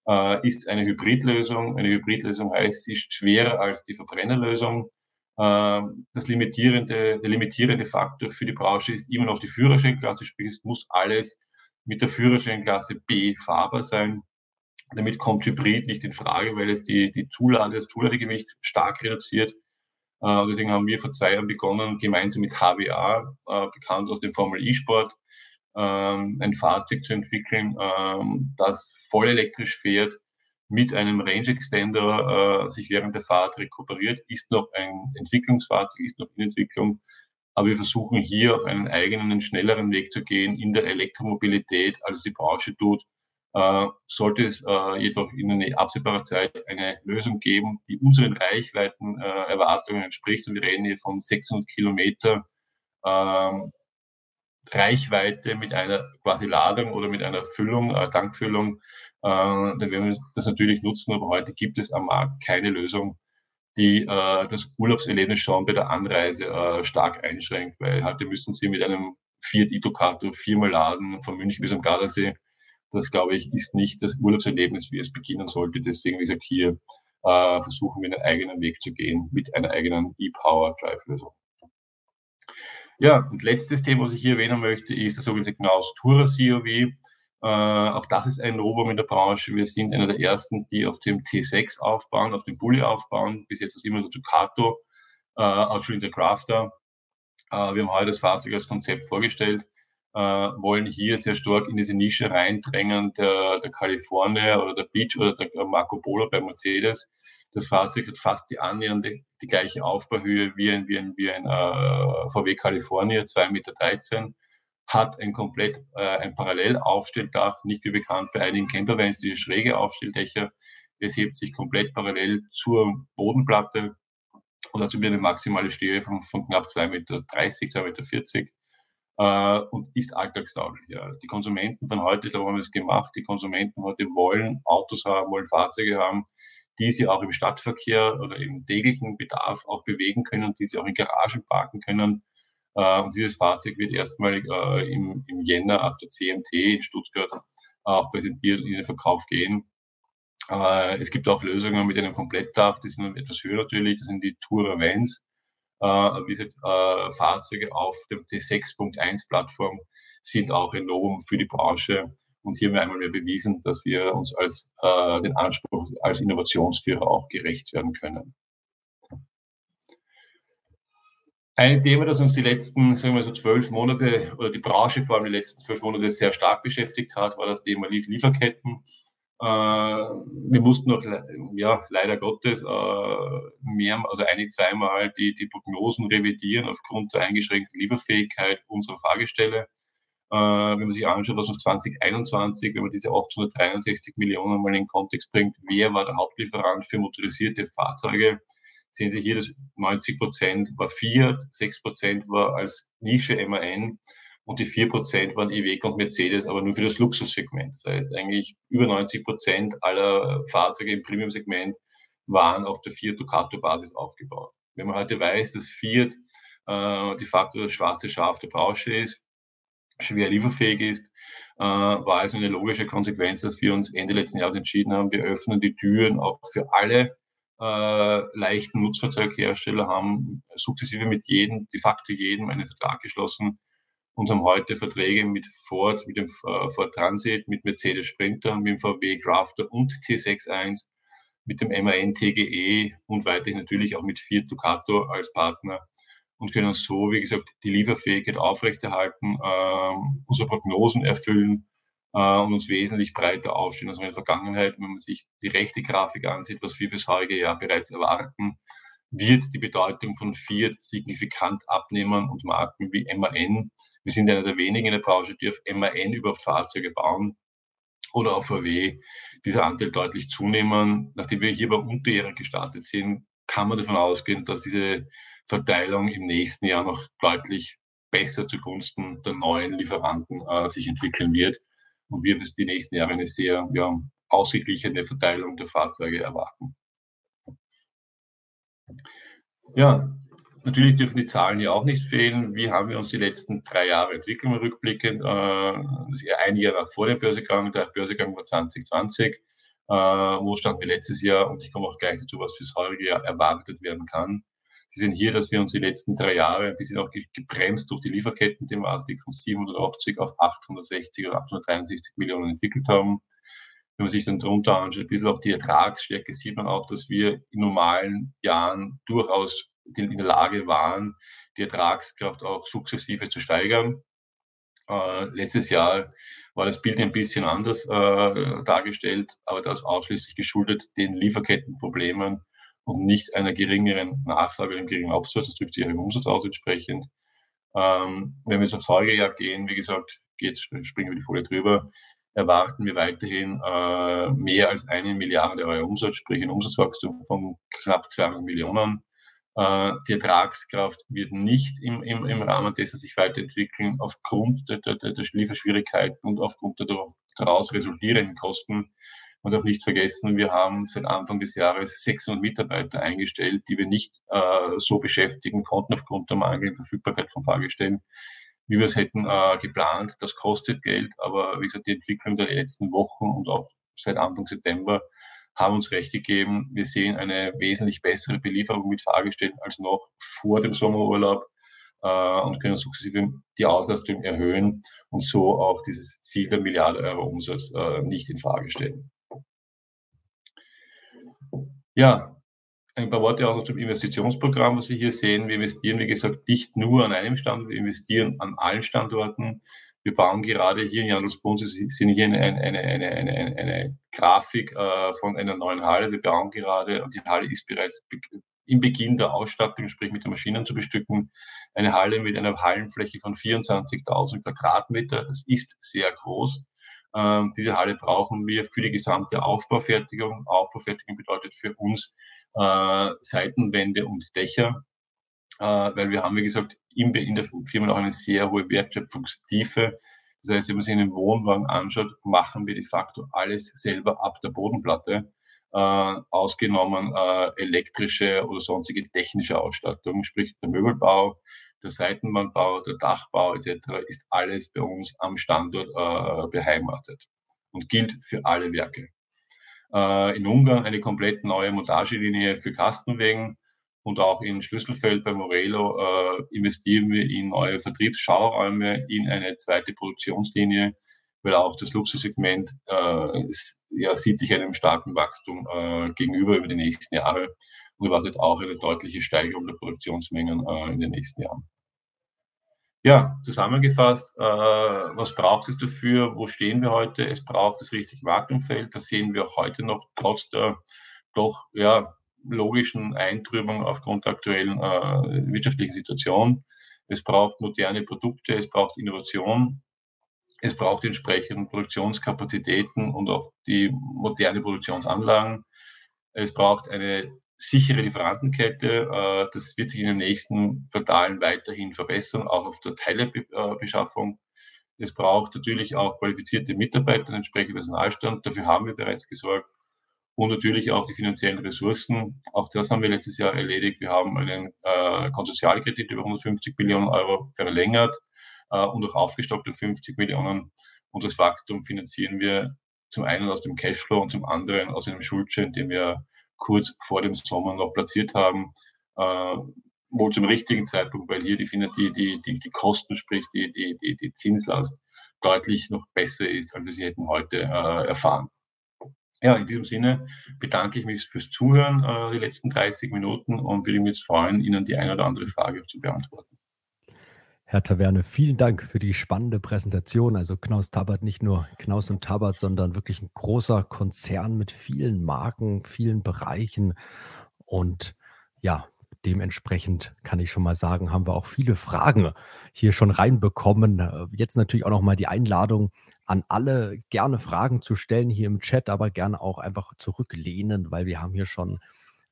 äh, ist eine Hybridlösung. Eine Hybridlösung heißt, sie ist schwerer als die Verbrennerlösung. Äh, das limitierende, der limitierende Faktor für die Branche ist immer noch die Führerscheinklasse, sprich es muss alles mit der Führerscheinklasse B fahrbar sein. Damit kommt Hybrid nicht in Frage, weil es die, die Zulade, das Zuladegewicht stark reduziert. Äh, deswegen haben wir vor zwei Jahren begonnen, gemeinsam mit HWA, äh, bekannt aus dem Formel E-Sport, ähm, ein Fahrzeug zu entwickeln, ähm, das voll elektrisch fährt, mit einem Range Extender äh, sich während der Fahrt rekuperiert, ist noch ein Entwicklungsfahrzeug, ist noch in Entwicklung. Aber wir versuchen hier auch einen eigenen, schnelleren Weg zu gehen in der Elektromobilität, als die Branche tut. Äh, sollte es äh, jedoch in einer absehbarer Zeit eine Lösung geben, die unseren Reichweiten äh, Erwartungen entspricht, und wir reden hier von 600 Kilometer ähm, Reichweite mit einer quasi Ladung oder mit einer Füllung, äh, Tankfüllung, äh, dann werden wir das natürlich nutzen, aber heute gibt es am Markt keine Lösung, die äh, das Urlaubserlebnis schon bei der Anreise äh, stark einschränkt, weil heute müssen Sie mit einem Fiat Itocato viermal laden von München bis am Gardasee. Das, glaube ich, ist nicht das Urlaubserlebnis, wie es beginnen sollte. Deswegen, wie gesagt, hier äh, versuchen wir einen eigenen Weg zu gehen mit einer eigenen E-Power-Drive-Lösung. Ja, und letztes Thema, was ich hier erwähnen möchte, ist der sogenannte Knaus Tourer COV. Äh, auch das ist ein Novum in der Branche. Wir sind einer der ersten, die auf dem T6 aufbauen, auf dem Bulli aufbauen. Bis jetzt ist immer der Ducato, äh, auch schon in der Crafter. Äh, wir haben heute das Fahrzeug als Konzept vorgestellt, äh, wollen hier sehr stark in diese Nische reindrängen, der, der California oder der Beach oder der Marco Polo bei Mercedes das Fahrzeug hat fast die annähernde, die gleiche Aufbauhöhe wie ein, wie ein, wie ein äh, VW California, 2,13 Meter, hat ein komplett äh, ein Parallelaufstelldach, nicht wie bekannt bei einigen Campervans diese schräge Aufstelldächer. Es hebt sich komplett parallel zur Bodenplatte und hat eine maximale Stehe von, von knapp 2,30 Meter, 2,40 Meter äh, und ist alltagstauglich. Ja. Die Konsumenten von heute, da haben wir es gemacht, die Konsumenten heute wollen Autos haben, wollen Fahrzeuge haben, die sie auch im Stadtverkehr oder im täglichen Bedarf auch bewegen können, die sie auch in Garagen parken können. Äh, und dieses Fahrzeug wird erstmalig äh, im, im Jänner auf der CMT in Stuttgart auch präsentiert in den Verkauf gehen. Äh, es gibt auch Lösungen mit einem Komplettdach, die sind etwas höher natürlich, das sind die Tourer Vans. Wie gesagt, Fahrzeuge auf dem T6.1 Plattform sind auch ein Novum für die Branche und hier haben wir einmal mehr bewiesen, dass wir uns als äh, den Anspruch als Innovationsführer auch gerecht werden können. Ein Thema, das uns die letzten, sagen wir so zwölf Monate oder die Branche vor allem die letzten zwölf Monate sehr stark beschäftigt hat, war das Thema Lieferketten. Äh, wir mussten noch, ja, leider Gottes, äh, mehr, also ein, zweimal die, die Prognosen revidieren aufgrund der eingeschränkten Lieferfähigkeit unserer Fahrgestelle. Äh, wenn man sich anschaut, was noch 2021, wenn man diese 863 Millionen mal in den Kontext bringt, wer war der Hauptlieferant für motorisierte Fahrzeuge, sehen Sie hier, dass 90 Prozent war Fiat, 6 Prozent war als Nische MAN und die 4 Prozent waren Iveco und Mercedes, aber nur für das Luxussegment. Das heißt, eigentlich über 90 Prozent aller Fahrzeuge im Premium-Segment waren auf der Fiat Ducato-Basis aufgebaut. Wenn man heute weiß, dass Fiat äh, de facto das schwarze Schaf der Branche ist, schwer lieferfähig ist, äh, war also eine logische Konsequenz, dass wir uns Ende letzten Jahres entschieden haben, wir öffnen die Türen auch für alle äh, leichten Nutzfahrzeughersteller, haben sukzessive mit jedem, de facto jedem einen Vertrag geschlossen und haben heute Verträge mit Ford, mit dem äh, Ford Transit, mit Mercedes Sprinter, mit dem VW Crafter und T61, mit dem MAN TGE und weiterhin natürlich auch mit Fiat Ducato als Partner und können so, wie gesagt, die Lieferfähigkeit aufrechterhalten, äh, unsere Prognosen erfüllen äh, und uns wesentlich breiter aufstellen als in der Vergangenheit. Wenn man sich die rechte Grafik ansieht, was wir fürs heutige Jahr bereits erwarten, wird die Bedeutung von Fiat signifikant abnehmen und Marken wie MAN. Wir sind einer der wenigen in der Branche, die auf MAN überhaupt Fahrzeuge bauen oder auf VW dieser Anteil deutlich zunehmen. Nachdem wir hier bei Unterjährig gestartet sind, kann man davon ausgehen, dass diese Verteilung im nächsten Jahr noch deutlich besser zugunsten der neuen Lieferanten äh, sich entwickeln wird und wir für die nächsten Jahre eine sehr ja, ausgeglichene Verteilung der Fahrzeuge erwarten. Ja, natürlich dürfen die Zahlen hier auch nicht fehlen. Wie haben wir uns die letzten drei Jahre entwickelt, rückblickend? Äh, ein Jahr nach vor dem Börsegang, der Börsegang war 2020. Äh, wo standen wir letztes Jahr? Und ich komme auch gleich dazu, was fürs heutige Jahr erwartet werden kann. Sie sehen hier, dass wir uns die letzten drei Jahre ein bisschen auch gebremst durch die Lieferketten-Thematik von 780 auf 860 oder 863 Millionen entwickelt haben. Wenn man sich dann darunter anschaut, ein bisschen auch die Ertragsstärke, sieht man auch, dass wir in normalen Jahren durchaus in der Lage waren, die Ertragskraft auch sukzessive zu steigern. Äh, letztes Jahr war das Bild ein bisschen anders äh, dargestellt, aber das ausschließlich geschuldet den Lieferkettenproblemen und nicht einer geringeren Nachfrage, einem geringeren Absatz. Das drückt sich auch im Umsatz aus entsprechend. Ähm, wenn wir aufs Folgejahr gehen, wie gesagt, geht's, springen wir die Folie drüber, erwarten wir weiterhin äh, mehr als eine Milliarde Euro Umsatz, sprich ein Umsatzwachstum von knapp 200 Millionen. Äh, die Ertragskraft wird nicht im, im, im Rahmen dessen sich weiterentwickeln, aufgrund der, der, der Lieferschwierigkeiten und aufgrund der daraus resultierenden Kosten. Man darf nicht vergessen, wir haben seit Anfang des Jahres 600 Mitarbeiter eingestellt, die wir nicht äh, so beschäftigen konnten aufgrund der mangelnden Verfügbarkeit von Fahrgestellen, wie wir es hätten äh, geplant. Das kostet Geld, aber wie gesagt, die Entwicklung der letzten Wochen und auch seit Anfang September haben uns recht gegeben. Wir sehen eine wesentlich bessere Belieferung mit Fahrgestellen als noch vor dem Sommerurlaub äh, und können sukzessive die Auslastung erhöhen und so auch dieses Ziel der Milliarde Euro Umsatz äh, nicht in Frage stellen. Ja, ein paar Worte auch noch zum Investitionsprogramm, was Sie hier sehen. Wir investieren, wie gesagt, nicht nur an einem Standort, wir investieren an allen Standorten. Wir bauen gerade hier in Jandelsbrunn, Sie sehen hier eine, eine, eine, eine, eine Grafik äh, von einer neuen Halle. Wir bauen gerade, und die Halle ist bereits im Beginn der Ausstattung, sprich mit den Maschinen zu bestücken, eine Halle mit einer Hallenfläche von 24.000 Quadratmeter. Das ist sehr groß. Ähm, diese Halle brauchen wir für die gesamte Aufbaufertigung. Aufbaufertigung bedeutet für uns äh, Seitenwände und Dächer, äh, weil wir haben, wie gesagt, in, in der Firma noch eine sehr hohe Wertschöpfungstiefe. Das heißt, wenn man sich einen Wohnwagen anschaut, machen wir de facto alles selber ab der Bodenplatte, äh, ausgenommen äh, elektrische oder sonstige technische Ausstattung, sprich der Möbelbau, der Seitenwandbau, der Dachbau etc. ist alles bei uns am Standort äh, beheimatet und gilt für alle Werke äh, in Ungarn eine komplett neue Montagelinie für Kastenwegen und auch in Schlüsselfeld bei Morelo äh, investieren wir in neue Vertriebsschauräume, in eine zweite Produktionslinie, weil auch das Luxussegment äh, ja, sieht sich einem starken Wachstum äh, gegenüber über die nächsten Jahre und erwartet auch eine deutliche Steigerung der Produktionsmengen äh, in den nächsten Jahren. Ja, zusammengefasst, äh, was braucht es dafür? Wo stehen wir heute? Es braucht das richtige Marktumfeld. Das sehen wir auch heute noch, trotz der doch ja, logischen Eintrübung aufgrund der aktuellen äh, wirtschaftlichen Situation. Es braucht moderne Produkte, es braucht Innovation, es braucht die entsprechenden Produktionskapazitäten und auch die moderne Produktionsanlagen. Es braucht eine sichere Lieferantenkette. Äh, das wird sich in den nächsten Quartalen weiterhin verbessern, auch auf der Teilebeschaffung. Es braucht natürlich auch qualifizierte Mitarbeiter, entsprechend Personalstand. Dafür haben wir bereits gesorgt. Und natürlich auch die finanziellen Ressourcen. Auch das haben wir letztes Jahr erledigt. Wir haben einen äh, Konsortialkredit über 150 Millionen Euro verlängert äh, und auch aufgestockt auf 50 Millionen. Und das Wachstum finanzieren wir zum einen aus dem Cashflow und zum anderen aus einem Schuldschein, den wir kurz vor dem Sommer noch platziert haben. Äh, wohl zum richtigen Zeitpunkt, weil hier die, die, die, die, Kosten, sprich die, die, die, die Zinslast, deutlich noch besser ist, als wir sie hätten heute äh, erfahren. Ja, in diesem Sinne bedanke ich mich fürs Zuhören äh, die letzten 30 Minuten und würde mich jetzt freuen, Ihnen die eine oder andere Frage zu beantworten. Herr Taverne, vielen Dank für die spannende Präsentation. Also Knaus Tabat nicht nur Knaus und Tabat, sondern wirklich ein großer Konzern mit vielen Marken, vielen Bereichen. Und ja, dementsprechend kann ich schon mal sagen, haben wir auch viele Fragen hier schon reinbekommen. Jetzt natürlich auch noch mal die Einladung an alle, gerne Fragen zu stellen hier im Chat, aber gerne auch einfach zurücklehnen, weil wir haben hier schon,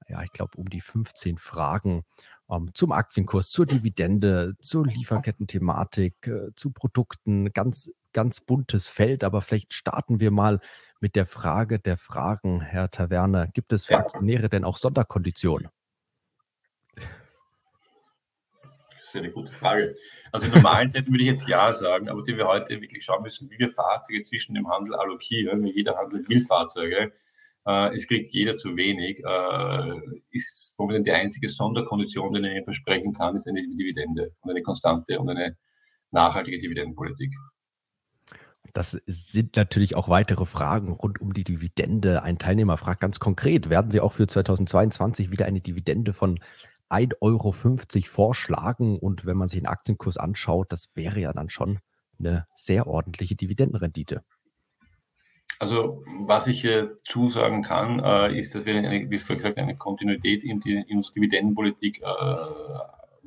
ja, ich glaube, um die 15 Fragen ähm, zum Aktienkurs, zur Dividende, zur Lieferketten-Thematik, äh, zu Produkten, ganz, ganz buntes Feld. Aber vielleicht starten wir mal mit der Frage der Fragen, Herr Taverne. Gibt es für Aktionäre denn auch Sonderkonditionen? Das ist eine gute Frage. Also in normalen Zeiten würde ich jetzt ja sagen, aber die wir heute wirklich schauen müssen, wie wir Fahrzeuge zwischen dem Handel allokieren. Jeder Handel will Fahrzeuge. Äh, es kriegt jeder zu wenig. Äh, ist momentan die einzige Sonderkondition, die ich versprechen kann, ist eine Dividende und eine konstante und eine nachhaltige Dividendenpolitik. Das sind natürlich auch weitere Fragen rund um die Dividende. Ein Teilnehmer fragt ganz konkret, werden Sie auch für 2022 wieder eine Dividende von 1,50 Euro vorschlagen? Und wenn man sich den Aktienkurs anschaut, das wäre ja dann schon eine sehr ordentliche Dividendenrendite. Also was ich hier zusagen kann, äh, ist, dass wir, eine, wie vorher gesagt, eine Kontinuität in, die, in unserer Dividendenpolitik äh,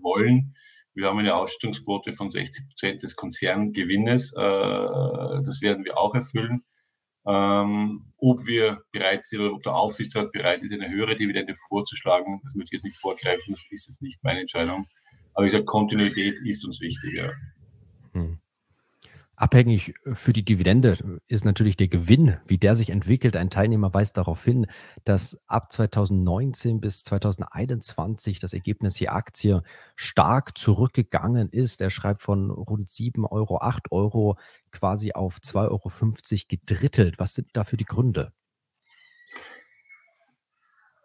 wollen. Wir haben eine Ausschüttungsquote von 60 Prozent des Konzerngewinnes. Äh, das werden wir auch erfüllen. Ähm, ob wir bereit sind oder ob der Aufsichtsrat bereit ist, eine höhere Dividende vorzuschlagen, das möchte ich jetzt nicht vorgreifen, das ist jetzt nicht meine Entscheidung. Aber ich sage, Kontinuität ist uns wichtig. Ja. Hm. Abhängig für die Dividende ist natürlich der Gewinn, wie der sich entwickelt. Ein Teilnehmer weist darauf hin, dass ab 2019 bis 2021 das Ergebnis je Aktie stark zurückgegangen ist. Er schreibt von rund 7 Euro, 8 Euro quasi auf 2,50 Euro gedrittelt. Was sind dafür die Gründe?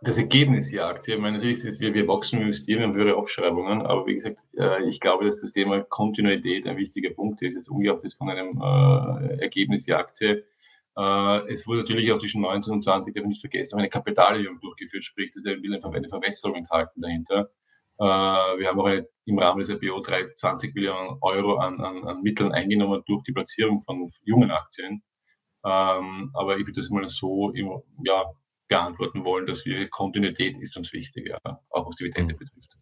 Das Ergebnis Aktie. Ich meine, natürlich wir, wir wachsen, wir investieren, haben höhere Abschreibungen, aber wie gesagt, äh, ich glaube, dass das Thema Kontinuität ein wichtiger Punkt ist, jetzt ungeachtet von einem äh, Ergebnis Aktie. Äh, es wurde natürlich auch zwischen 19 und 20, darf ich nicht vergessen, auch eine Kapitalerhöhung durchgeführt, sprich, das will eine Verwässerung enthalten dahinter. Äh, wir haben auch eine, im Rahmen des IPO 20 Millionen Euro an, an, an Mitteln eingenommen durch die Platzierung von jungen Aktien. Ähm, aber ich würde das mal so im, ja, beantworten wollen, dass wir Kontinuität ist uns wichtig, ja, auch was Dividende mhm. betrifft.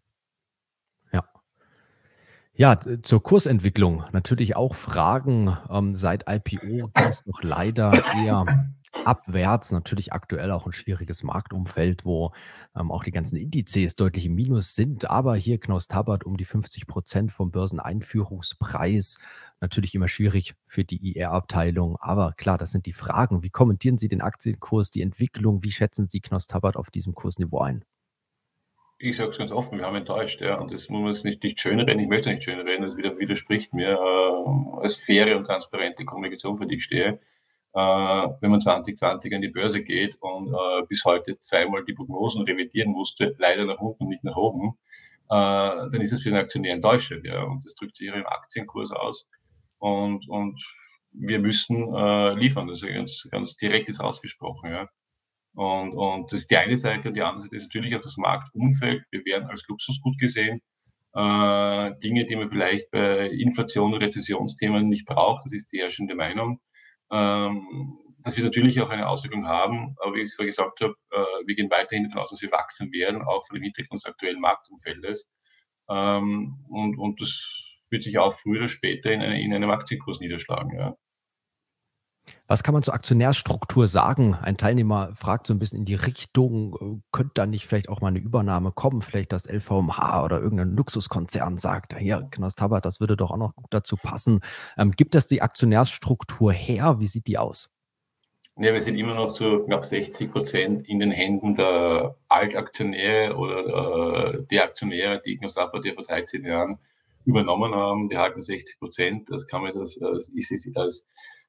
Ja. Zur Kursentwicklung natürlich auch Fragen. Ähm, seit IPO geht es noch leider eher abwärts. Natürlich aktuell auch ein schwieriges Marktumfeld, wo ähm, auch die ganzen Indizes deutlich im Minus sind. Aber hier Knaus Tabbert um die 50 Prozent vom Börseneinführungspreis. Natürlich immer schwierig für die IR-Abteilung. Aber klar, das sind die Fragen. Wie kommentieren Sie den Aktienkurs, die Entwicklung? Wie schätzen Sie Knaus Tabbert auf diesem Kursniveau ein? Ich sage es ganz offen, wir haben enttäuscht, ja. Und das muss man nicht, nicht schönreden, ich möchte nicht schönreden, das widerspricht mir äh, als faire und transparente Kommunikation, für die ich stehe äh, wenn man 2020 an die Börse geht und äh, bis heute zweimal die Prognosen revidieren musste, leider nach unten nicht nach oben, äh, dann ist es für den Aktionär enttäuschend. Ja? Und das drückt sich im Aktienkurs aus. Und, und wir müssen äh, liefern. Das ist ganz, ganz direkt ist ausgesprochen. Ja? Und, und das ist die eine Seite und die andere Seite ist natürlich auch das Marktumfeld. Wir werden als Luxusgut gesehen. Äh, Dinge, die man vielleicht bei Inflation und Rezessionsthemen nicht braucht, das ist die herrschende Meinung ähm, das wird natürlich auch eine Auswirkung haben, aber wie ich es vorher gesagt habe, äh, wir gehen weiterhin davon aus, dass wir wachsen werden, auch von dem Hintergrund des aktuellen Marktumfeldes. Ähm, und, und das wird sich auch früher oder später in, eine, in einem Aktienkurs niederschlagen. Ja. Was kann man zur Aktionärsstruktur sagen? Ein Teilnehmer fragt so ein bisschen in die Richtung, äh, könnte da nicht vielleicht auch mal eine Übernahme kommen? Vielleicht das LVMH oder irgendein Luxuskonzern sagt, hier, Knost Tabat, das würde doch auch noch gut dazu passen. Ähm, gibt das die Aktionärsstruktur her? Wie sieht die aus? Ja, wir sind immer noch zu knapp 60 Prozent in den Händen der Altaktionäre oder äh, der Aktionäre, die Knost Tabat ja vor 13 Jahren übernommen haben. Die halten 60 Prozent. Das kann man das, das ist als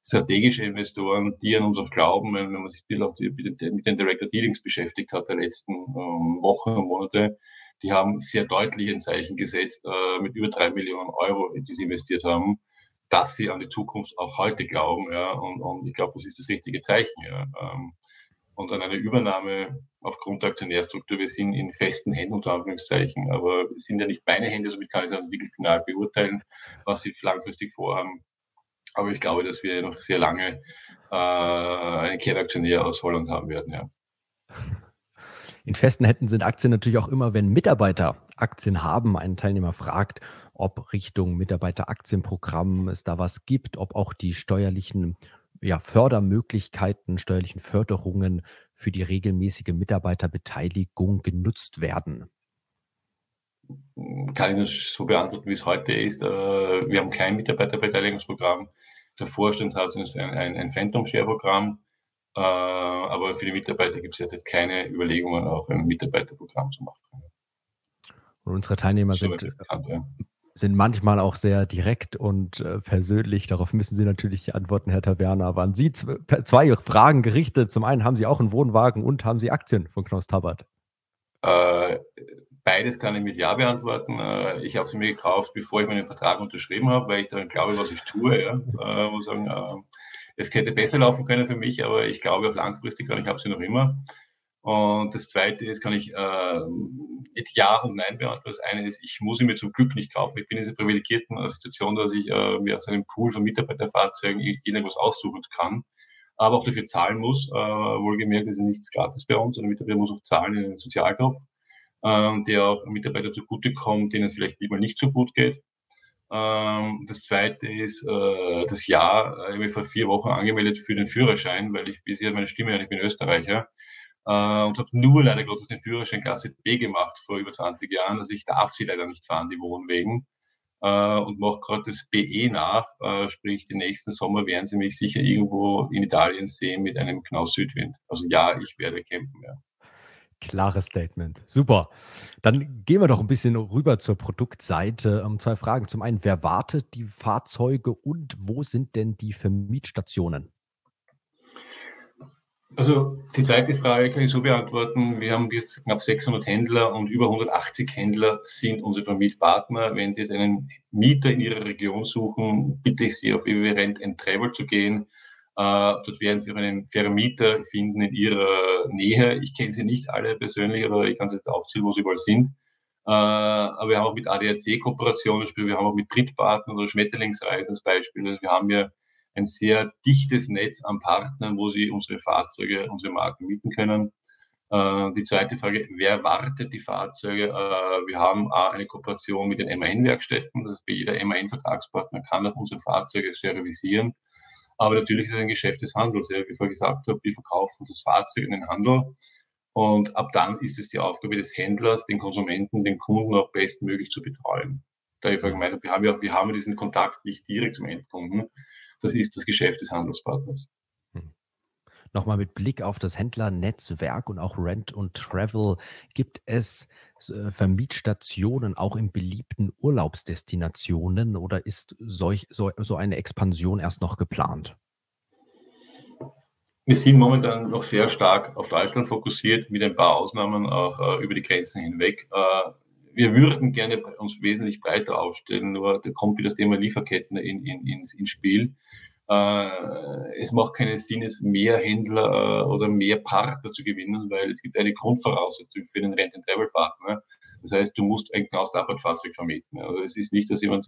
strategische Investoren, die an uns auch glauben, wenn, man sich mit den Director Dealings beschäftigt hat der letzten ähm, Wochen und Monate, die haben sehr deutlich ein Zeichen gesetzt äh, mit über drei Millionen Euro, die sie investiert haben, dass sie an die Zukunft auch heute glauben. Ja, und, und ich glaube, das ist das richtige Zeichen. Ja. Ähm, und an eine Übernahme aufgrund der Aktionärstruktur, wir sind in festen Händen unter Anführungszeichen, aber es sind ja nicht meine Hände, somit kann ich es wirklich final beurteilen, was sie langfristig vorhaben. Aber ich glaube, dass wir noch sehr lange äh, einen Kernaktionär aus Holland haben werden, ja. In festen Händen sind Aktien natürlich auch immer, wenn Mitarbeiter Aktien haben. Ein Teilnehmer fragt, ob Richtung Mitarbeiteraktienprogramm es da was gibt, ob auch die steuerlichen ja, Fördermöglichkeiten, steuerlichen Förderungen für die regelmäßige Mitarbeiterbeteiligung genutzt werden. Kann ich das so beantworten, wie es heute ist. Äh, wir haben kein Mitarbeiterbeteiligungsprogramm. Der Vorstand hat ein, ein, ein Phantom-Share-Programm. Äh, aber für die Mitarbeiter gibt es jetzt keine Überlegungen, auch ein Mitarbeiterprogramm zu machen. Und unsere Teilnehmer so sind, bekannt, ja. sind manchmal auch sehr direkt und äh, persönlich. Darauf müssen Sie natürlich antworten, Herr Taverner. Aber an Sie zwei Fragen gerichtet. Zum einen, haben Sie auch einen Wohnwagen und haben Sie Aktien von Knaus Tabbert? Äh, beides kann ich mit Ja beantworten. Äh, ich habe sie mir gekauft, bevor ich meinen Vertrag unterschrieben habe, weil ich daran glaube, was ich tue. Ja. Äh, muss sagen, äh, es hätte besser laufen können für mich, aber ich glaube auch langfristig und ich habe sie noch immer. Und das Zweite ist, kann ich äh, mit Ja und Nein beantworten. Das eine ist, ich muss sie mir zum Glück nicht kaufen. Ich bin in dieser privilegierten Situation, dass ich äh, mir aus einem Pool von Mitarbeiterfahrzeugen irgendwas aussuchen kann, aber auch dafür zahlen muss. Äh, wohlgemerkt ist nichts gratis bei uns. Ein Mitarbeiter muss auch zahlen in den Sozialkauf, äh, der auch Mitarbeiter zugutekommt, denen es vielleicht lieber nicht so gut geht. Ähm, das zweite ist äh, das Jahr. Ich habe vor vier Wochen angemeldet für den Führerschein, weil ich, wie Sie meine Stimme ich bin Österreicher äh, und habe nur leider Gottes den Führerschein Klasse B gemacht vor über 20 Jahren. Also ich darf sie leider nicht fahren, die Wohnwegen. Äh, und mache gerade das BE nach, äh, sprich, den nächsten Sommer werden Sie mich sicher irgendwo in Italien sehen mit einem Knaus Südwind. Also ja, ich werde campen, ja. Klares Statement. Super. Dann gehen wir doch ein bisschen rüber zur Produktseite. Ähm, zwei Fragen. Zum einen, wer wartet die Fahrzeuge und wo sind denn die Vermietstationen? Also die zweite Frage kann ich so beantworten. Wir haben jetzt knapp 600 Händler und über 180 Händler sind unsere Vermietpartner. Wenn Sie jetzt einen Mieter in Ihrer Region suchen, bitte ich Sie auf www.rent Travel zu gehen. Äh, dort werden Sie auch einen Vermieter finden in Ihrer Nähe. Ich kenne sie nicht alle persönlich, aber ich kann sie jetzt aufzählen, wo sie überall sind. Äh, aber wir haben auch mit ADAC Kooperationen, wir haben auch mit Drittpartnern oder Schmetterlingsreisen als Beispiel. Also wir haben ja ein sehr dichtes Netz an Partnern, wo sie unsere Fahrzeuge, unsere Marken mieten können. Äh, die zweite Frage, wer wartet die Fahrzeuge? Äh, wir haben eine Kooperation mit den MAN-Werkstätten, das heißt, jeder MAN-Vertragspartner kann auch unsere Fahrzeuge servicieren. Aber natürlich ist es ein Geschäft des Handels. Ja. Wie ich vorher gesagt habe, wir verkaufen das Fahrzeug in den Handel. Und ab dann ist es die Aufgabe des Händlers, den Konsumenten, den Kunden auch bestmöglich zu betreuen. Da ich gemeint habe, wir haben ja, wir haben diesen Kontakt nicht direkt zum Endkunden das ist das Geschäft des Handelspartners. Hm. Nochmal mit Blick auf das Händlernetzwerk und auch Rent und Travel. Gibt es äh, Vermietstationen auch in beliebten Urlaubsdestinationen oder ist solch, so, so eine Expansion erst noch geplant? Wir sind momentan noch sehr stark auf Deutschland fokussiert, mit ein paar Ausnahmen auch äh, über die Grenzen hinweg. Äh, wir würden gerne uns wesentlich breiter aufstellen, nur da kommt wieder das Thema Lieferketten in, in, ins, ins Spiel. Äh, es macht keinen Sinn, es mehr Händler äh, oder mehr Partner zu gewinnen, weil es gibt eine Grundvoraussetzung für den Rent-and-Travel-Partner. Das heißt, du musst ein Knaus-Fahrzeug vermieten. Also es ist nicht, dass jemand,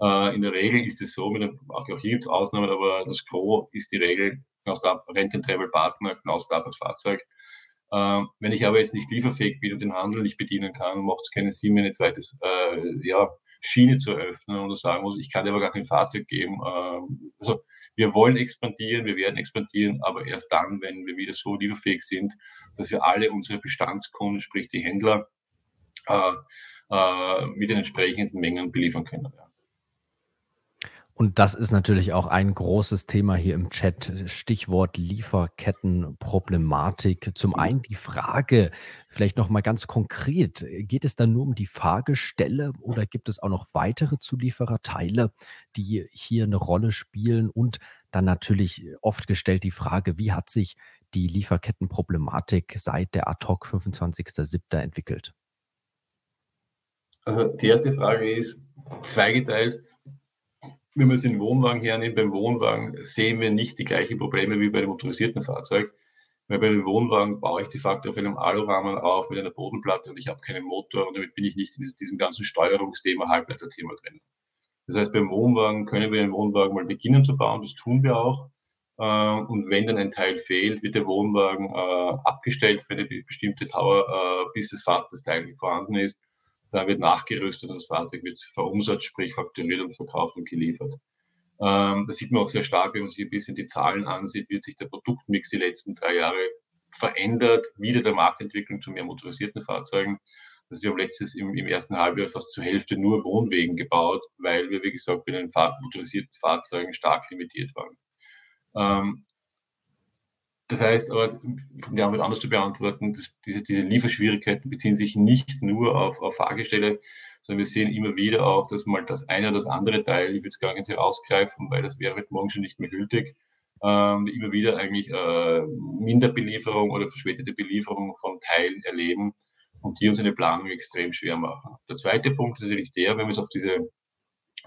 äh, in der Regel ist es so, mit einem, auch hier gibt es Ausnahmen, aber das Gros ist die Regel, Rent-and-Travel-Partner, Knaus-Fahrzeug. Ähm, wenn ich aber jetzt nicht lieferfähig bin und den Handel nicht bedienen kann, macht es keinen Sinn, mir eine zweite äh, ja, Schiene zu öffnen und zu sagen muss, ich kann dir aber gar kein Fahrzeug geben. Ähm, also wir wollen expandieren, wir werden expandieren, aber erst dann, wenn wir wieder so lieferfähig sind, dass wir alle unsere Bestandskunden, sprich die Händler, äh, äh, mit den entsprechenden Mengen beliefern können. Und das ist natürlich auch ein großes Thema hier im Chat. Stichwort Lieferkettenproblematik. Zum mhm. einen die Frage, vielleicht noch mal ganz konkret, geht es dann nur um die Fahrgestelle oder gibt es auch noch weitere Zuliefererteile, die hier eine Rolle spielen? Und dann natürlich oft gestellt die Frage, wie hat sich die Lieferkettenproblematik seit der Ad-Hoc 25.07. entwickelt? Also die erste Frage ist zweigeteilt wir es den Wohnwagen hernehmen, beim Wohnwagen sehen wir nicht die gleichen Probleme wie bei dem motorisierten Fahrzeug. Weil bei dem Wohnwagen baue ich de facto auf einem Alurahmen auf mit einer Bodenplatte und ich habe keinen Motor und damit bin ich nicht in diesem ganzen Steuerungsthema, Halbleiterthema drin. Das heißt, beim Wohnwagen können wir den Wohnwagen mal beginnen zu bauen, das tun wir auch. Äh, und wenn dann ein Teil fehlt, wird der Wohnwagen äh, abgestellt für eine bestimmte Dauer, äh, bis das Teil vorhanden ist da wird nachgerüstet und das Fahrzeug wird verumsatzt, sprich fakturiert und verkauft und geliefert. Ähm, das sieht man auch sehr stark, wenn man sich ein bisschen die Zahlen ansieht, wird sich der Produktmix die letzten drei Jahre verändert, wieder der Marktentwicklung zu mehr motorisierten Fahrzeugen. Also wir haben letztes im, im ersten Halbjahr fast zur Hälfte nur Wohnwegen gebaut, weil wir, wie gesagt, bei den Fahr motorisierten Fahrzeugen stark limitiert waren. Ähm, das heißt, aber, um die Antwort anders zu beantworten, dass diese, diese Lieferschwierigkeiten beziehen sich nicht nur auf, auf Fahrgestelle, sondern wir sehen immer wieder auch, dass mal das eine oder das andere Teil, ich will es gar nicht rausgreifen, weil das wäre morgen schon nicht mehr gültig, ähm, immer wieder eigentlich äh, Minderbelieferung oder verspätete Belieferung von Teilen erleben und die uns eine Planung extrem schwer machen. Der zweite Punkt ist natürlich der, wenn es auf diese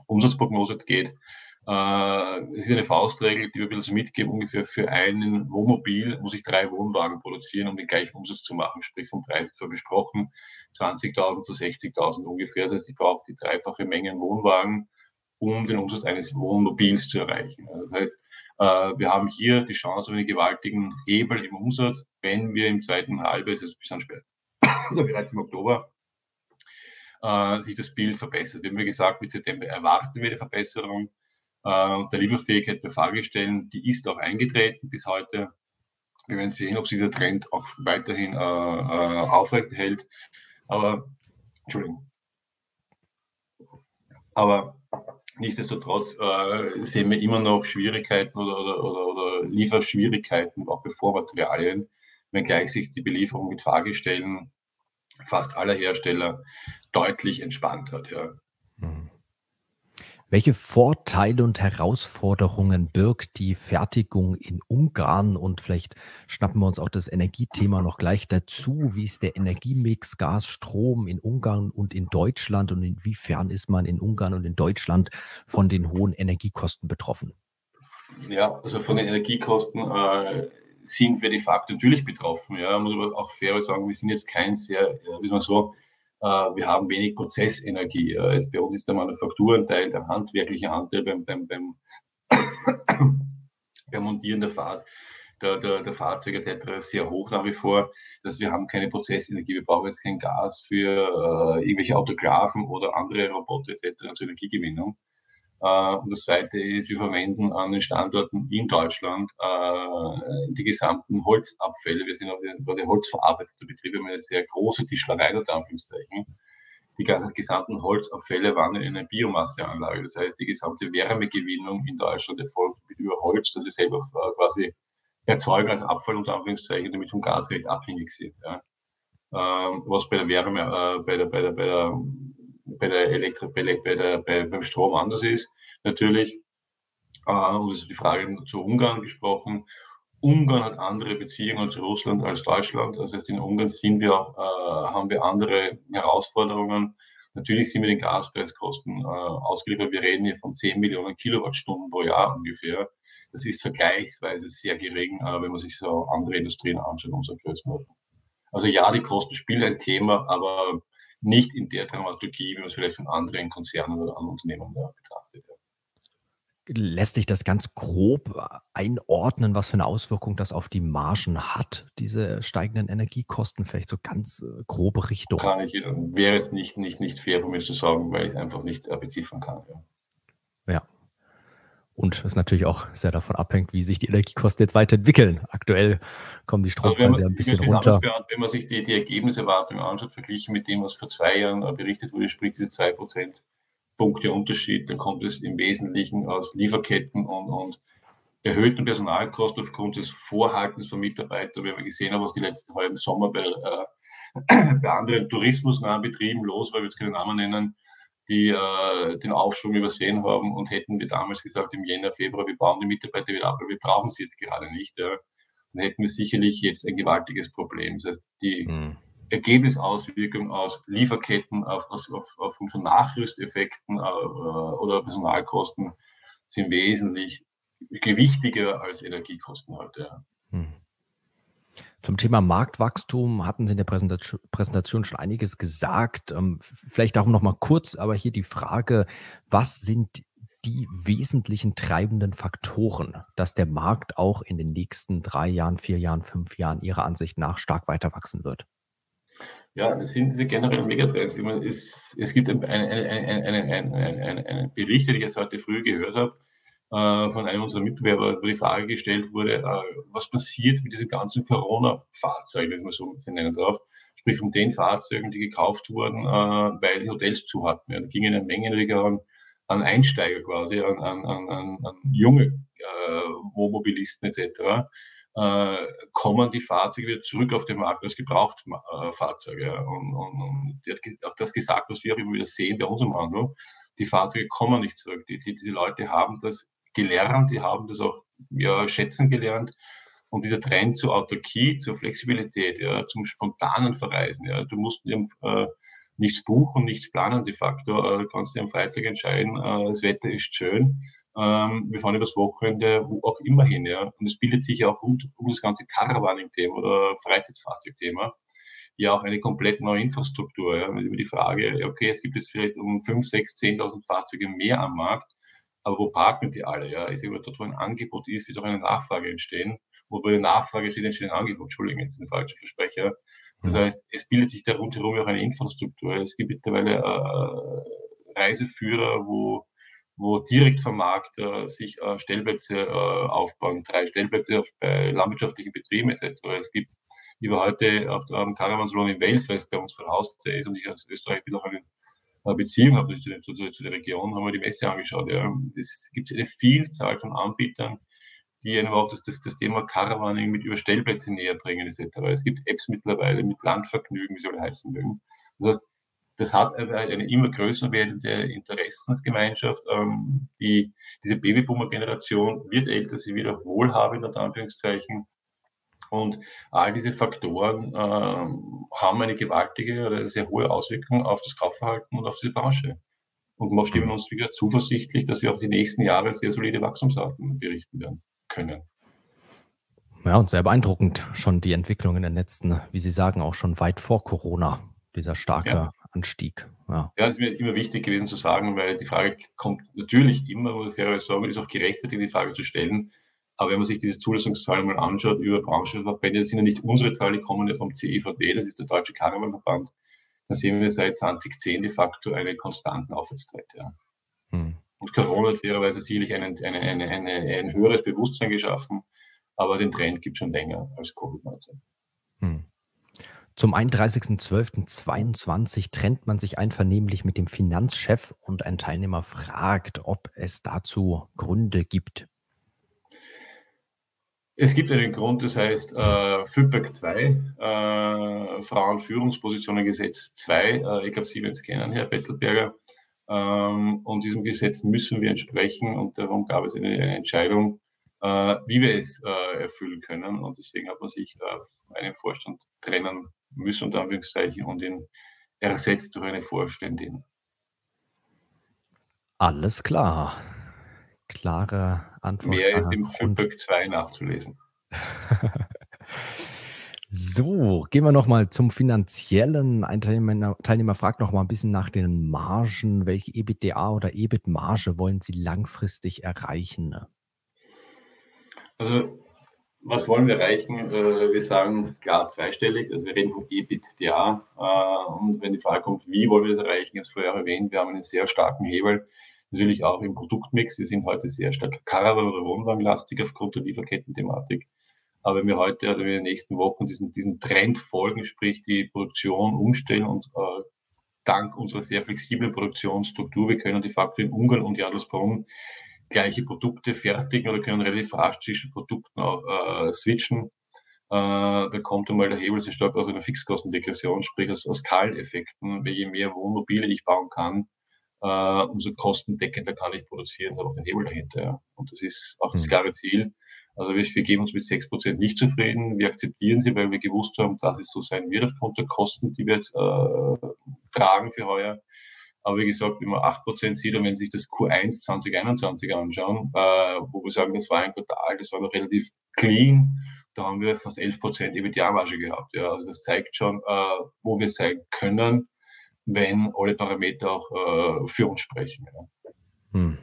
Umsatzprognose geht, es ist eine Faustregel, die wir ein bisschen mitgeben, ungefähr für einen Wohnmobil muss ich drei Wohnwagen produzieren, um den gleichen Umsatz zu machen, sprich vom Preis für besprochen 20.000 zu 60.000 ungefähr. Das heißt, ich brauche die dreifache Menge an Wohnwagen, um den Umsatz eines Wohnmobils zu erreichen. Das heißt, äh, wir haben hier die Chance auf einen gewaltigen Hebel im Umsatz, wenn wir im zweiten Halbjahr, also bis später, also bereits im Oktober, äh, sich das Bild verbessert. Wir haben gesagt, mit September erwarten wir die Verbesserung äh, der Lieferfähigkeit der Fahrgestellen, die ist auch eingetreten bis heute. Wir werden sehen, ob sich der Trend auch weiterhin äh, äh, aufrecht hält. Aber, Entschuldigung. Aber nichtsdestotrotz äh, sehen wir immer noch Schwierigkeiten oder, oder, oder, oder Lieferschwierigkeiten, auch bei Vormaterialien, wenngleich sich die Belieferung mit Fahrgestellen fast aller Hersteller deutlich entspannt hat. Ja. Welche Vorteile und Herausforderungen birgt die Fertigung in Ungarn? Und vielleicht schnappen wir uns auch das Energiethema noch gleich dazu. Wie ist der Energiemix Gas, Strom in Ungarn und in Deutschland? Und inwiefern ist man in Ungarn und in Deutschland von den hohen Energiekosten betroffen? Ja, also von den Energiekosten äh, sind wir de facto natürlich betroffen. Ja, muss aber auch fair sagen, wir sind jetzt kein sehr, äh, wie man so, wir haben wenig Prozessenergie. Also bei uns ist der Manufakturanteil, der handwerkliche Anteil beim, beim, beim, beim Montieren der Fahrt, der, der, der Fahrzeuge etc. sehr hoch nach wie vor. dass wir haben keine Prozessenergie. Wir brauchen jetzt kein Gas für äh, irgendwelche Autoklaven oder andere Roboter etc. zur Energiegewinnung. Äh, und das Zweite ist, wir verwenden an den Standorten in Deutschland äh, die gesamten Holzabfälle. Wir sind auch der holzverarbeitete Betrieb, wir haben eine sehr große Tischlerei, unter Anführungszeichen. Die gesamten Holzabfälle wandern in eine Biomasseanlage. Das heißt, die gesamte Wärmegewinnung in Deutschland erfolgt über Holz, das wir selber äh, quasi erzeugen als Abfall, unter Anführungszeichen, damit vom Gasrecht abhängig sind. Ja. Ähm, was bei der Wärme, äh, bei der, bei der, bei der bei der Elektro, bei, der, bei, beim Strom anders ist, natürlich. Äh, und es ist die Frage zu Ungarn gesprochen. Ungarn hat andere Beziehungen zu Russland als Deutschland. Das heißt, in Ungarn sind wir, äh, haben wir andere Herausforderungen. Natürlich sind wir den Gaspreiskosten äh, ausgeliefert. Wir reden hier von 10 Millionen Kilowattstunden pro Jahr ungefähr. Das ist vergleichsweise sehr gering, äh, wenn man sich so andere Industrien anschaut, unserer Größenordnung. Also ja, die Kosten spielen ein Thema, aber nicht in der Dramaturgie, wie man es vielleicht von anderen Konzernen oder anderen Unternehmen betrachtet. Lässt sich das ganz grob einordnen, was für eine Auswirkung das auf die Margen hat, diese steigenden Energiekosten, vielleicht so ganz äh, grobe Richtung? Kann ich, wäre es nicht, nicht, nicht fair von mir zu sagen, weil ich es einfach nicht äh, beziffern kann. Ja. Und es natürlich auch sehr davon abhängt, wie sich die Energiekosten jetzt weiterentwickeln. Aktuell kommen die also Strompreise also ein bisschen runter. Wenn man sich die, die Ergebniserwartungen anschaut, verglichen mit dem, was vor zwei Jahren berichtet wurde, sprich diese zwei Prozent Punkte Unterschied, dann kommt es im Wesentlichen aus Lieferketten und, und erhöhten Personalkosten aufgrund des Vorhaltens von Mitarbeitern. Wir haben gesehen, was die letzten halben Sommer bei, äh, bei anderen tourismusnahen Betrieben los war, ich will jetzt keine Namen nennen, die äh, den Aufschwung übersehen haben und hätten wir damals gesagt, im Jänner, Februar, wir bauen die Mitarbeiter wieder ab, aber wir brauchen sie jetzt gerade nicht, ja, dann hätten wir sicherlich jetzt ein gewaltiges Problem. Das heißt, die mhm. Ergebnisauswirkung aus Lieferketten, auf, auf, auf, auf von Nachrüsteffekten äh, oder Personalkosten sind wesentlich gewichtiger als Energiekosten heute. Ja. Mhm. Zum Thema Marktwachstum hatten Sie in der Präsentation schon einiges gesagt. Ähm, vielleicht darum noch mal kurz, aber hier die Frage, was sind die wesentlichen treibenden Faktoren, dass der Markt auch in den nächsten drei Jahren, vier Jahren, fünf Jahren Ihrer Ansicht nach stark weiter wachsen wird? Ja, das sind diese generellen Megatrends. Es, es gibt einen, einen, einen, einen Bericht, den ich jetzt heute früh gehört habe, von einem unserer Mitbewerber, wo die Frage gestellt wurde, äh, was passiert mit diesen ganzen Corona-Fahrzeugen, wenn man so nennen darf. sprich von den Fahrzeugen, die gekauft wurden, äh, weil die Hotels zu hatten. Da gingen eine Menge an, Einsteiger quasi, an, an, an, junge äh, Wohnmobilisten etc., äh, kommen die Fahrzeuge wieder zurück auf den Markt als Gebrauchtfahrzeuge. Äh, und, und, und die hat auch das gesagt, was wir auch immer wieder sehen bei unserem Handel. Die Fahrzeuge kommen nicht zurück. Die, die, diese Leute haben das gelernt, die haben das auch ja, schätzen gelernt. Und dieser Trend zur Autarkie, zur Flexibilität, ja, zum spontanen Verreisen, ja, du musst äh, nichts buchen, nichts planen de facto, äh, kannst dir am Freitag entscheiden, äh, das Wetter ist schön, ähm, wir fahren übers Wochenende wo auch immer hin, ja. Und es bildet sich auch rund um das ganze Caravaning-Thema oder Freizeitfahrzeug-Thema ja auch eine komplett neue Infrastruktur. Ja. Über die Frage, okay, es gibt jetzt vielleicht um 5, 6, 10.000 Fahrzeuge mehr am Markt, aber wo parken die alle? Ja? Ich sage dort, wo ein Angebot ist, wird auch eine Nachfrage entstehen. Und wo die Nachfrage steht, entsteht ein Angebot. Entschuldigung, jetzt ein falscher Versprecher. Das mhm. heißt, es bildet sich da rundherum auch eine Infrastruktur. Es gibt mittlerweile äh, Reiseführer, wo, wo direkt vom Markt äh, sich äh, Stellplätze äh, aufbauen. Drei Stellplätze auf, bei landwirtschaftlichen Betrieben etc. Es gibt, ich war heute auf dem Caravansalon in Wales, weil es bei uns vor Haus ist und ich als Österreich bin auch einen Beziehung habe zu, zu, zu, der Region, haben wir die Messe angeschaut. Ja. Es gibt eine Vielzahl von Anbietern, die einem auch das, das, das Thema Caravaning mit Überstellplätzen näher bringen etc. Es gibt Apps mittlerweile mit Landvergnügen, wie sie alle heißen mögen. Das heißt, das hat eine immer größer werdende Interessensgemeinschaft. Ähm, die, diese Babyboomer-Generation wird älter, sie wird auch wohlhabend, unter Anführungszeichen. Und all diese Faktoren äh, haben eine gewaltige oder sehr hohe Auswirkung auf das Kaufverhalten und auf diese Branche. Und wir stimmen uns wieder zuversichtlich, dass wir auch die nächsten Jahre sehr solide Wachstumsraten berichten werden können. Ja, und sehr beeindruckend schon die Entwicklung in den letzten, wie Sie sagen, auch schon weit vor Corona, dieser starke ja. Anstieg. Ja. ja, das ist mir immer wichtig gewesen zu sagen, weil die Frage kommt natürlich immer, muss ich fairerweise sagen, ist auch gerechtfertigt, die Frage zu stellen, aber wenn man sich diese Zulassungszahlen mal anschaut über Branchenverbände, das sind ja nicht unsere Zahlen, die kommen ja vom CEVD, das ist der Deutsche Karnevalverband, dann sehen wir seit 2010 de facto einen konstanten Aufwärtstrend. Ja. Hm. Und Corona hat fairerweise sicherlich einen, eine, eine, eine, ein höheres Bewusstsein geschaffen, aber den Trend gibt es schon länger als Covid-19. Hm. Zum 31.12.22 trennt man sich einvernehmlich mit dem Finanzchef und ein Teilnehmer fragt, ob es dazu Gründe gibt. Es gibt einen Grund, das heißt äh, FIPEC 2, äh, Frauenführungspositionengesetz 2. Äh, ich glaube, Sie werden es kennen, Herr Besselberger. Ähm, und diesem Gesetz müssen wir entsprechen und darum gab es eine, Entscheidung, äh, wie wir es äh, erfüllen können. Und deswegen hat man sich äh, einen Vorstand trennen müssen, unter Anführungszeichen, und ihn ersetzt durch eine Vorständin. Alles klar klare Antwort. Mehr ist im FIPÖC 2 nachzulesen. so, gehen wir nochmal zum Finanziellen. Ein Teilnehmer, Teilnehmer fragt nochmal ein bisschen nach den Margen. Welche EBITDA oder EBIT-Marge wollen Sie langfristig erreichen? Also, was wollen wir erreichen? Äh, wir sagen klar zweistellig, also wir reden von EBITDA. Äh, und wenn die Frage kommt, wie wollen wir das erreichen, ich habe es vorher erwähnt, wir haben einen sehr starken Hebel Natürlich auch im Produktmix. Wir sind heute sehr stark Caravan- oder Wohnwagenlastig aufgrund der Lieferketten-Thematik. Aber wenn wir heute oder in den nächsten Wochen diesen, diesen Trend folgen, sprich die Produktion umstellen und äh, dank unserer sehr flexiblen Produktionsstruktur, wir können de facto in Ungarn und Jadelsbrunn gleiche Produkte fertigen oder können relativ rasch zwischen Produkten auch äh, switchen. Äh, da kommt einmal der Hebel sehr stark aus einer Fixkostendegression, sprich aus, aus Skaleneffekten. Je mehr Wohnmobile ich bauen kann, äh, umso kostendeckender kann ich produzieren, habe auch einen Hebel dahinter. Ja. Und das ist auch das mhm. klare Ziel. Also wir, wir geben uns mit 6% nicht zufrieden. Wir akzeptieren sie, weil wir gewusst haben, dass es so sein wird aufgrund der Kosten, die wir jetzt äh, tragen für heuer. Aber wie gesagt, wenn man 8% sieht und wenn Sie sich das Q1 2021 anschauen, äh, wo wir sagen, das war ein Quartal, das war noch relativ clean, da haben wir fast 11% EBITDA-Marge gehabt. Ja. Also das zeigt schon, äh, wo wir sein können wenn alle Parameter auch äh, für uns sprechen. Ja. Hm.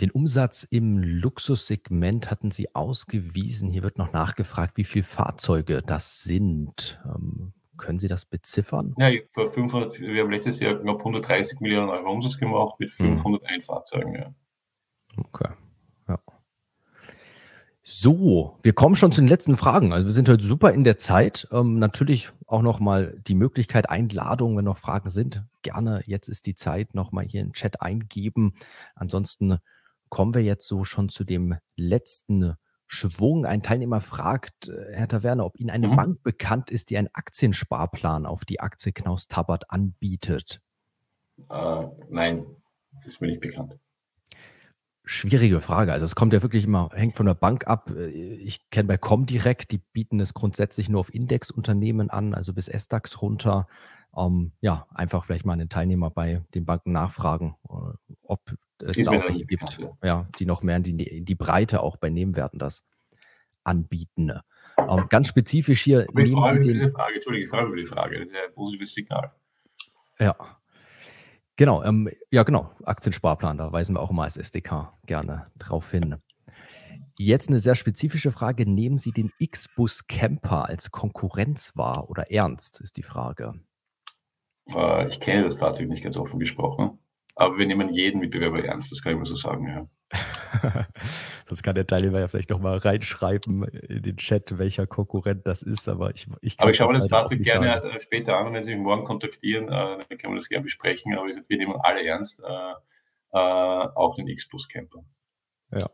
Den Umsatz im Luxussegment hatten Sie ausgewiesen. Hier wird noch nachgefragt, wie viele Fahrzeuge das sind. Ähm, können Sie das beziffern? Ja, für 500, wir haben letztes Jahr knapp 130 Millionen Euro Umsatz gemacht mit 501 hm. Fahrzeugen. Ja. Okay. So, wir kommen schon zu den letzten Fragen. Also wir sind heute super in der Zeit. Ähm, natürlich auch nochmal die Möglichkeit, Einladung, wenn noch Fragen sind. Gerne, jetzt ist die Zeit, nochmal hier in den Chat eingeben. Ansonsten kommen wir jetzt so schon zu dem letzten Schwung. Ein Teilnehmer fragt, äh, Herr Taverne, ob Ihnen eine mhm. Bank bekannt ist, die einen Aktiensparplan auf die Aktie Knaus Tabbert anbietet. Äh, nein, das ist mir nicht bekannt. Schwierige Frage. Also es kommt ja wirklich immer, hängt von der Bank ab. Ich kenne bei Comdirect, die bieten es grundsätzlich nur auf Indexunternehmen an, also bis S-DAX runter. Ähm, ja, einfach vielleicht mal einen Teilnehmer bei den Banken nachfragen, äh, ob es da auch welche gibt, ja. ja. die noch mehr in die, in die Breite auch bei Nebenwerten das anbieten. Ähm, ganz spezifisch hier. Aber mich über die Frage, Entschuldige, ich freue mich über die Frage. Das ist ja ein positives Signal. Ja, Genau, ähm, ja genau, Aktiensparplan, da weisen wir auch immer als SDK gerne drauf hin. Jetzt eine sehr spezifische Frage. Nehmen Sie den X-Bus Camper als Konkurrenz wahr oder ernst, ist die Frage. Äh, ich kenne das Fahrzeug nicht ganz offen gesprochen, aber wir nehmen jeden Mitbewerber ernst, das kann ich mal so sagen, ja. das kann der Teilnehmer ja vielleicht nochmal reinschreiben in den Chat, welcher Konkurrent das ist, aber ich, ich Aber ich schaue mir das Fahrzeug gerne sagen. Äh, später an wenn Sie mich morgen kontaktieren, äh, dann können wir das gerne besprechen, aber wir nehmen alle ernst, äh, auch den X-Plus Camper. Ja.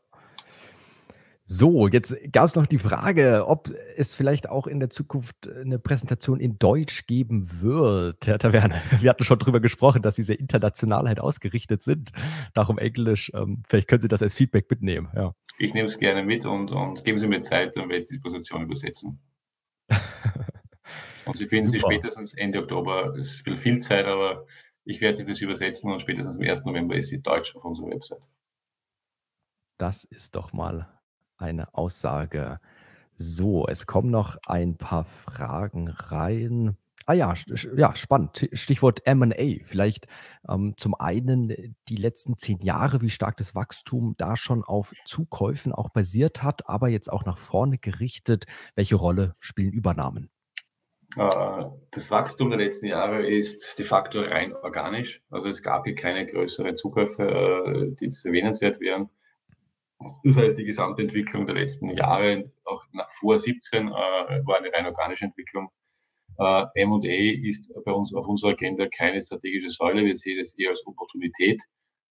So, jetzt gab es noch die Frage, ob es vielleicht auch in der Zukunft eine Präsentation in Deutsch geben wird. Herr Taverne, wir hatten schon darüber gesprochen, dass Sie sehr international halt ausgerichtet sind. Darum Englisch. Ähm, vielleicht können Sie das als Feedback mitnehmen. Ja. Ich nehme es gerne mit und, und geben Sie mir Zeit, dann werde ich die Präsentation übersetzen. und Sie finden Super. sie spätestens Ende Oktober. Es will viel Zeit, aber ich werde sie für Sie übersetzen und spätestens am 1. November ist sie deutsch auf unserer Website. Das ist doch mal eine Aussage. So, es kommen noch ein paar Fragen rein. Ah ja, ja, spannend. Stichwort M&A. Vielleicht ähm, zum einen die letzten zehn Jahre, wie stark das Wachstum da schon auf Zukäufen auch basiert hat, aber jetzt auch nach vorne gerichtet. Welche Rolle spielen Übernahmen? Äh, das Wachstum der letzten Jahre ist de facto rein organisch. Also es gab hier keine größeren Zukäufe, äh, die jetzt erwähnenswert wären. Das heißt, die gesamte Entwicklung der letzten Jahre, auch nach vor 17, äh, war eine rein organische Entwicklung. Äh, M&A ist bei uns auf unserer Agenda keine strategische Säule. Wir sehen es eher als Opportunität.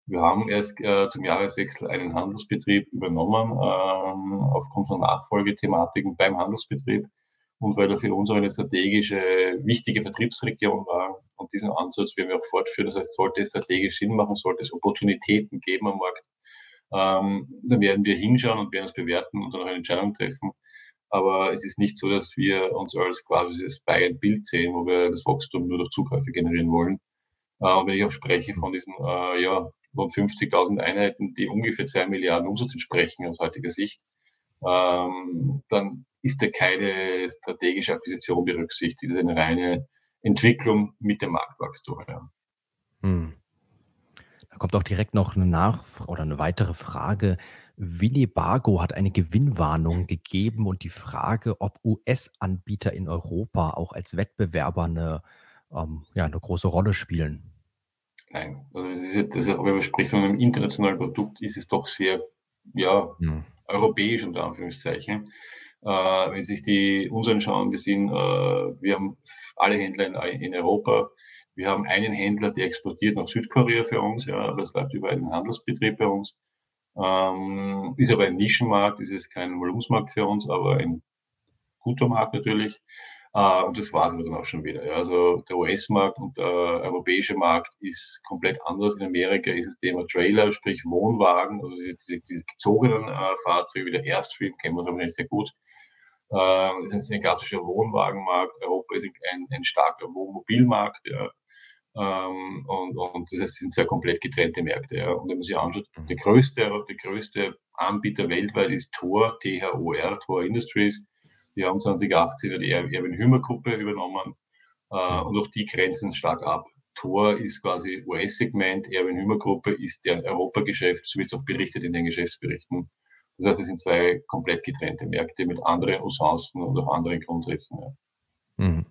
Wir haben erst äh, zum Jahreswechsel einen Handelsbetrieb übernommen, ähm, aufgrund von Nachfolgethematiken beim Handelsbetrieb und weil er für uns auch eine strategische, wichtige Vertriebsregion war. Und diesen Ansatz werden wir auch fortführen. Das heißt, sollte es strategisch Sinn machen, sollte es Opportunitäten geben am Markt, ähm, dann werden wir hinschauen und werden es bewerten und dann auch eine Entscheidung treffen. Aber es ist nicht so, dass wir uns als quasi das Buy-and-Bild sehen, wo wir das Wachstum nur durch Zukäufe generieren wollen. Äh, und wenn ich auch spreche von diesen äh, ja, rund 50.000 Einheiten, die ungefähr 2 Milliarden Umsatz entsprechen aus heutiger Sicht, ähm, dann ist da keine strategische Akquisition berücksichtigt. Das ist eine reine Entwicklung mit dem Marktwachstum. Ja. Da kommt auch direkt noch eine Nach- oder eine weitere Frage. Winnebago hat eine Gewinnwarnung gegeben und die Frage, ob US-Anbieter in Europa auch als Wettbewerber eine, ähm, ja, eine große Rolle spielen. Nein, also das ist, das ist, wenn man spricht von einem internationalen Produkt, ist es doch sehr ja, hm. europäisch unter Anführungszeichen. Äh, wenn Sie sich die unseren schauen, wir sind, äh, wir haben alle Händler in, in Europa, wir haben einen Händler, der exportiert nach Südkorea für uns, ja, das läuft über einen Handelsbetrieb bei uns. Ähm, ist aber ein Nischenmarkt, ist es kein Volumensmarkt für uns, aber ein guter Markt natürlich. Äh, und das war es dann auch schon wieder. Ja. Also der US-Markt und der europäische Markt ist komplett anders. In Amerika ist das Thema Trailer, sprich Wohnwagen, also diese, diese gezogenen äh, Fahrzeuge wie der Airstream, kennen wir nicht sehr gut. Äh, ist ein klassischer Wohnwagenmarkt. Europa ist ein, ein starker Wohnmobilmarkt. Ja. Ähm, und, und das sind sehr komplett getrennte Märkte. Ja. Und wenn man sich anschaut, mhm. der größte, der größte Anbieter weltweit ist Tor, THOR, Tor Industries. Die haben 2018 die Erwin Hümer Gruppe übernommen. Äh, und auch die grenzen stark ab. Tor ist quasi US-Segment, Erwin Hümer Gruppe ist deren Europageschäft, so wird es auch berichtet in den Geschäftsberichten. Das heißt, es sind zwei komplett getrennte Märkte mit anderen Usancen und auch anderen Grundrissen. Ja. Mhm.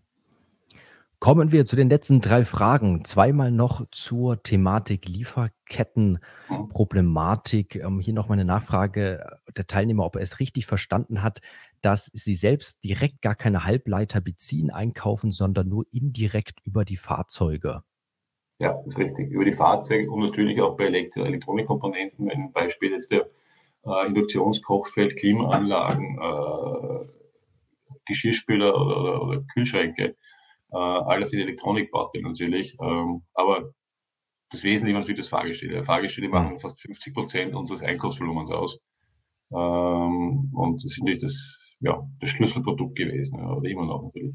Kommen wir zu den letzten drei Fragen. Zweimal noch zur Thematik Lieferkettenproblematik. Ähm, hier noch mal eine Nachfrage der Teilnehmer, ob er es richtig verstanden hat, dass sie selbst direkt gar keine Halbleiter beziehen, einkaufen, sondern nur indirekt über die Fahrzeuge. Ja, ist richtig. Über die Fahrzeuge und natürlich auch bei Elektro Elektronikkomponenten. Ein Beispiel jetzt der äh, Induktionskochfeld, Klimaanlagen, äh, Geschirrspüler oder, oder, oder Kühlschränke alles in Elektronikbauten natürlich. Ähm, aber das Wesentliche ist das Fahrgestelle. Fahrgestelle machen fast 50 Prozent unseres Einkaufsvolumens aus. Ähm, und das ist natürlich das, ja, das Schlüsselprodukt gewesen, oder immer noch natürlich.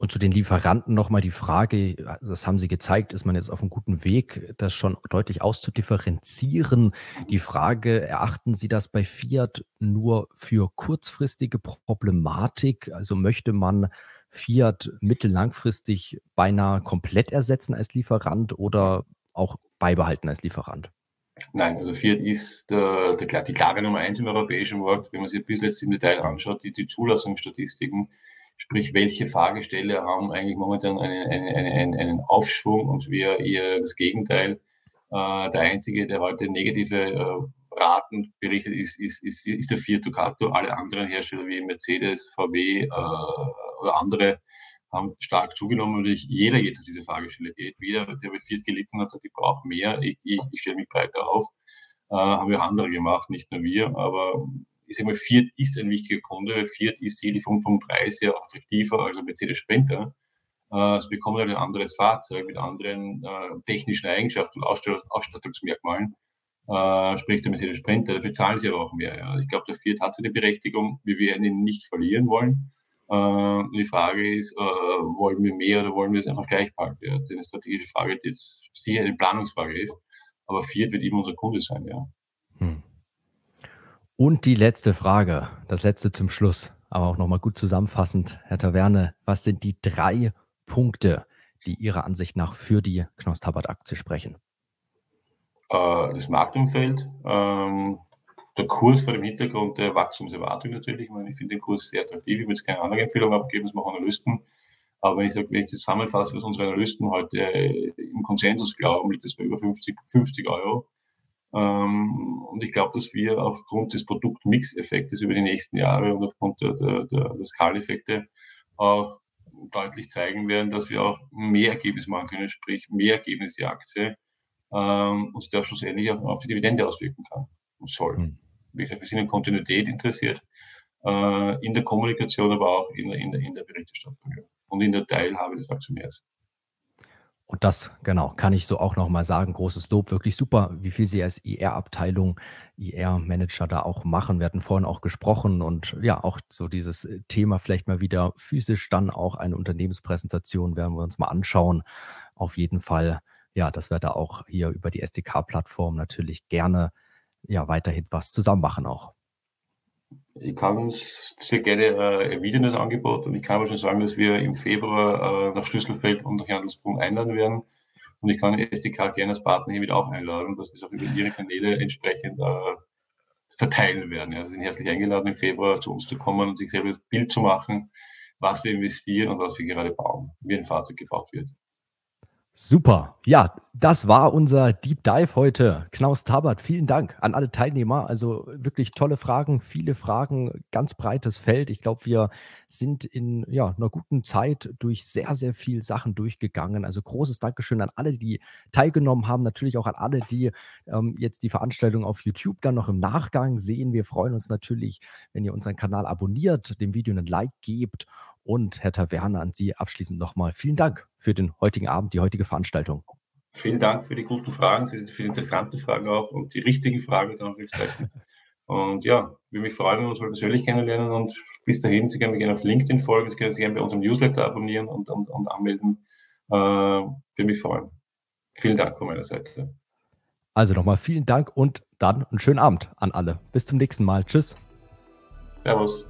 Und zu den Lieferanten nochmal die Frage, das haben Sie gezeigt, ist man jetzt auf einem guten Weg, das schon deutlich auszudifferenzieren. Die Frage, erachten Sie das bei Fiat nur für kurzfristige Problematik? Also möchte man Fiat mittellangfristig beinahe komplett ersetzen als Lieferant oder auch beibehalten als Lieferant? Nein, also Fiat ist der, der, die klare Nummer eins im europäischen Markt. Wenn man sich bis jetzt im Detail anschaut, die, die Zulassungsstatistiken, sprich welche Fahrgestelle haben eigentlich momentan einen, einen, einen, einen Aufschwung und wir eher das Gegenteil. Äh, der einzige, der heute negative äh, Raten berichtet, ist, ist, ist, ist der Fiat Ducato. Alle anderen Hersteller wie Mercedes, VW, äh, oder andere haben stark zugenommen und jeder jetzt auf diese Fragestelle geht. Jeder, der mit Fiat gelitten hat, sagt, ich brauche mehr, ich, ich, ich stelle mich breiter auf. Äh, haben wir andere gemacht, nicht nur wir, aber ich sage mal, Fiat ist ein wichtiger Kunde. Fiat ist jede Form vom Preis her attraktiver als Mercedes Sprinter. Äh, es bekommt halt ein anderes Fahrzeug mit anderen äh, technischen Eigenschaften und Ausstattungsmerkmalen. Äh, sprich der Mercedes Sprinter, dafür zahlen sie aber auch mehr. Ja. Ich glaube, der Fiat hat seine Berechtigung. Wir werden ihn nicht verlieren wollen. Äh, die Frage ist, äh, wollen wir mehr oder wollen wir es einfach gleich behalten? Ja? Das ist eine strategische Frage, die jetzt sicher eine Planungsfrage ist. Aber Fiat wird immer unser Kunde sein, ja. Hm. Und die letzte Frage, das letzte zum Schluss, aber auch nochmal gut zusammenfassend, Herr Taverne, was sind die drei Punkte, die Ihrer Ansicht nach für die Knaus-Tabbert-Aktie sprechen? Äh, das Marktumfeld, ähm, der Kurs vor dem Hintergrund der Wachstumserwartung natürlich. Ich, meine, ich finde den Kurs sehr attraktiv. Ich will jetzt keine andere Empfehlung abgeben, das machen Analysten. Aber wenn ich sage, wenn ich zusammenfasse, was unsere Analysten heute im Konsensus glauben, liegt das bei über 50, 50 Euro. Ähm, und ich glaube, dass wir aufgrund des Produktmix-Effektes über die nächsten Jahre und aufgrund der, der, der, der Skaleffekte auch deutlich zeigen werden, dass wir auch mehr Ergebnis machen können, sprich mehr Ergebnis die Aktie ähm, und der schlussendlich auch auf die Dividende auswirken kann und soll. Mhm. Wie gesagt, wir sind in Kontinuität interessiert, äh, in der Kommunikation, aber auch in der, in in der Berichterstattung und in der Teilhabe des Aktionärs. Und das, genau, kann ich so auch nochmal sagen. Großes Lob, wirklich super, wie viel Sie als IR-Abteilung, IR-Manager da auch machen. Wir hatten vorhin auch gesprochen und ja, auch so dieses Thema vielleicht mal wieder physisch dann auch eine Unternehmenspräsentation werden wir uns mal anschauen. Auf jeden Fall, ja, dass wir da auch hier über die SDK-Plattform natürlich gerne ja weiterhin was zusammen machen auch. Ich kann sehr gerne äh, erwidern, das Angebot. Und ich kann aber schon sagen, dass wir im Februar äh, nach Schlüsselfeld und nach Handelspunkt einladen werden. Und ich kann SDK gerne als Partner hier wieder auch einladen, dass wir es auch über ihre Kanäle entsprechend äh, verteilen werden. Ja, Sie sind herzlich eingeladen, im Februar zu uns zu kommen und sich selber das Bild zu machen, was wir investieren und was wir gerade bauen, wie ein Fahrzeug gebaut wird. Super. Ja, das war unser Deep Dive heute. Knaus Tabert, vielen Dank an alle Teilnehmer. Also wirklich tolle Fragen, viele Fragen, ganz breites Feld. Ich glaube, wir sind in ja, einer guten Zeit durch sehr, sehr viele Sachen durchgegangen. Also großes Dankeschön an alle, die teilgenommen haben. Natürlich auch an alle, die ähm, jetzt die Veranstaltung auf YouTube dann noch im Nachgang sehen. Wir freuen uns natürlich, wenn ihr unseren Kanal abonniert, dem Video einen Like gebt und Herr Taverne, an Sie abschließend nochmal vielen Dank für den heutigen Abend, die heutige Veranstaltung. Vielen Dank für die guten Fragen, für die, für die interessanten Fragen auch und die richtigen Fragen. Und ja, würde mich freuen, wenn wir uns mal persönlich kennenlernen. Und bis dahin, Sie können mich gerne auf LinkedIn folgen, Sie können sich gerne bei unserem Newsletter abonnieren und, und, und anmelden. Äh, würde mich freuen. Vielen Dank von meiner Seite. Also nochmal vielen Dank und dann einen schönen Abend an alle. Bis zum nächsten Mal. Tschüss. Servus.